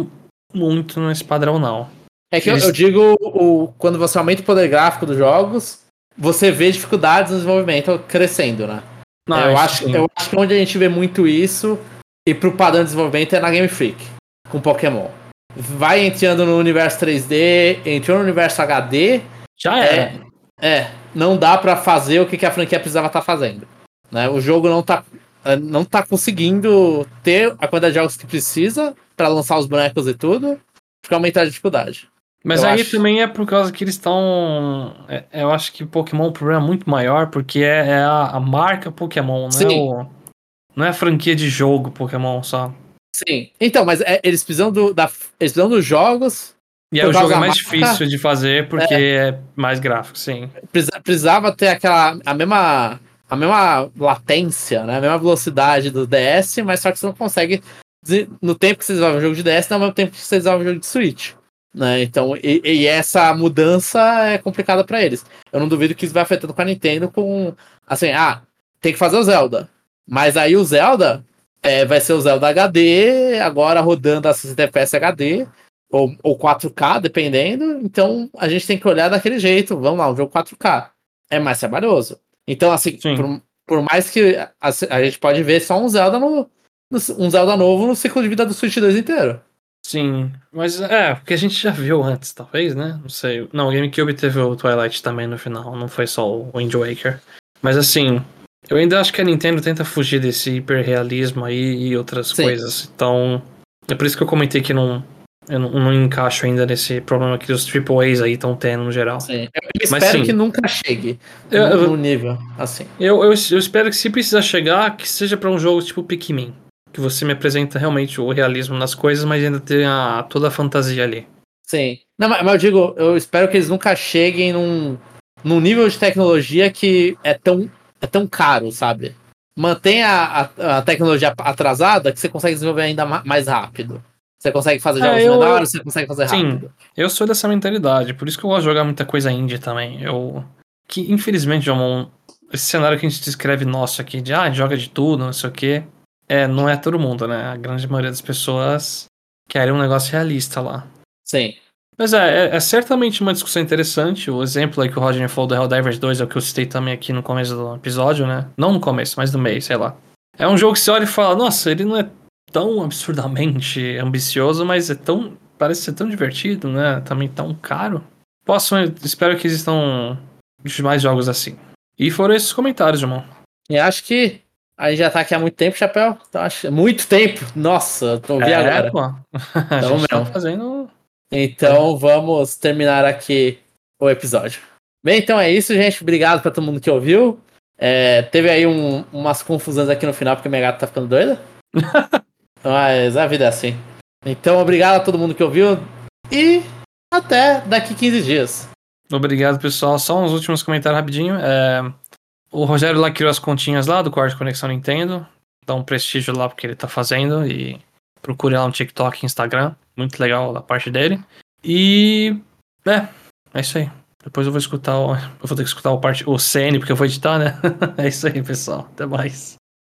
muito nesse padrão, não. É que eu, Eles- eu digo, o, quando você aumenta o poder gráfico dos jogos, você vê dificuldades no desenvolvimento crescendo, né? Não, eu, isso acho, sim. eu acho que onde a gente vê muito isso, e pro padrão de desenvolvimento, é na Game Freak, com Pokémon. Vai entrando no universo 3D, entrou no universo HD, Já era. é, é não dá pra fazer o que, que a franquia precisava estar fazendo. Né? O jogo não tá, eh, não tá conseguindo ter a quantidade de jogos que precisa pra lançar os bonecos e tudo, porque aumentar a dificuldade. Mas Eu aí acho- também é por causa que eles estão. é- eu acho que Pokémon é um problema muito maior, porque é, é a, a marca Pokémon, não é, Sim. o, não é a franquia de jogo Pokémon só. Sim. Então, mas é, eles precisam do, da, eles precisam dos jogos. E aí Por o jogo é mais marca? difícil de fazer porque é, mais gráfico, sim. Precisa- precisava ter aquela a mesma a mesma latência, né? A mesma velocidade do DS, mas só que você não consegue no tempo que você desenvolve um jogo de DS, não é o mesmo tempo que você desenvolve um jogo de Switch. Né? Então, e, e essa mudança é complicada pra eles. Eu não duvido que isso vai afetando com a Nintendo com assim, ah, tem que fazer o Zelda. Mas aí o Zelda é, vai ser o Zelda HD, agora rodando a 60 FPS HD, ou, ou 4K, dependendo. Então a gente tem que olhar daquele jeito. Vamos lá, um jogo 4K. É mais trabalhoso. Então, assim, Sim. por, por mais que a, a gente pode ver só um Zelda no, no- um Zelda novo no ciclo de vida do Switch 2 inteiro. Sim, mas é, porque a gente já viu antes, talvez, né? Não sei. Não, o GameCube teve o Twilight também no final, não foi só o Wind Waker. Mas assim, eu ainda acho que a Nintendo tenta fugir desse hiperrealismo aí e outras Sim. coisas. Então, é por isso que eu comentei que não, eu não, não encaixo ainda nesse problema que os AAAs aí estão tendo no geral. Sim. Eu Mas espero sim. que nunca chegue Eu- no, nível assim. Eu, eu, eu espero que se precisar chegar, que seja pra um jogo tipo Pikmin. Que você me apresenta realmente o realismo nas coisas, mas ainda tenha toda a fantasia ali. Sim. Não, mas, mas eu digo, eu espero que eles nunca cheguem num, num nível de tecnologia que é tão, é tão caro, sabe? Mantenha a, a, a tecnologia atrasada que você consegue desenvolver ainda ma- mais rápido. Você consegue fazer É, jogos eu- menores, você consegue fazer Sim. rápido. Eu sou dessa mentalidade, por isso que eu gosto de jogar muita coisa indie também. Eu. Que infelizmente, Jamon, esse cenário que a gente descreve nosso aqui, de ah, joga de tudo, não sei o quê. É, não é todo mundo, né? A grande maioria das pessoas querem um negócio realista lá. Sim. Mas é, é, é certamente uma discussão interessante. O exemplo aí que o Roger falou do Helldivers 2 é o que eu citei também aqui no começo do episódio, né? Não no começo, mas no meio, sei lá. É um jogo que você olha e fala, nossa, ele não é tão absurdamente ambicioso, mas é tão. parece ser tão divertido, né? Também tão caro. Posso, espero que existam mais jogos assim. E foram esses comentários, irmão. E acho que a gente já tá aqui há muito tempo, Chapéu. Então, acho, muito tempo. Nossa, tô ouvindo agora. É, pô. A Então, tá fazendo. Então vamos terminar aqui o episódio. Bem, então é isso, gente. Obrigado pra todo mundo que ouviu. É, teve aí um- umas confusões aqui no final, porque minha gata tá ficando doida. Mas a vida é assim. Então, obrigado a todo mundo que ouviu. E até daqui 15 dias. Obrigado, pessoal. Só uns últimos comentários rapidinho. É... O Rogério lá criou as continhas lá do Quarto Conexão Nintendo. Dá um prestígio lá porque ele tá fazendo. E procure lá no TikTok Instagram. Muito legal da parte dele. E. É, é isso aí. Depois eu vou escutar o. Eu vou ter que escutar o, parte, o CN, porque eu vou editar, né? é isso aí, pessoal. Até mais.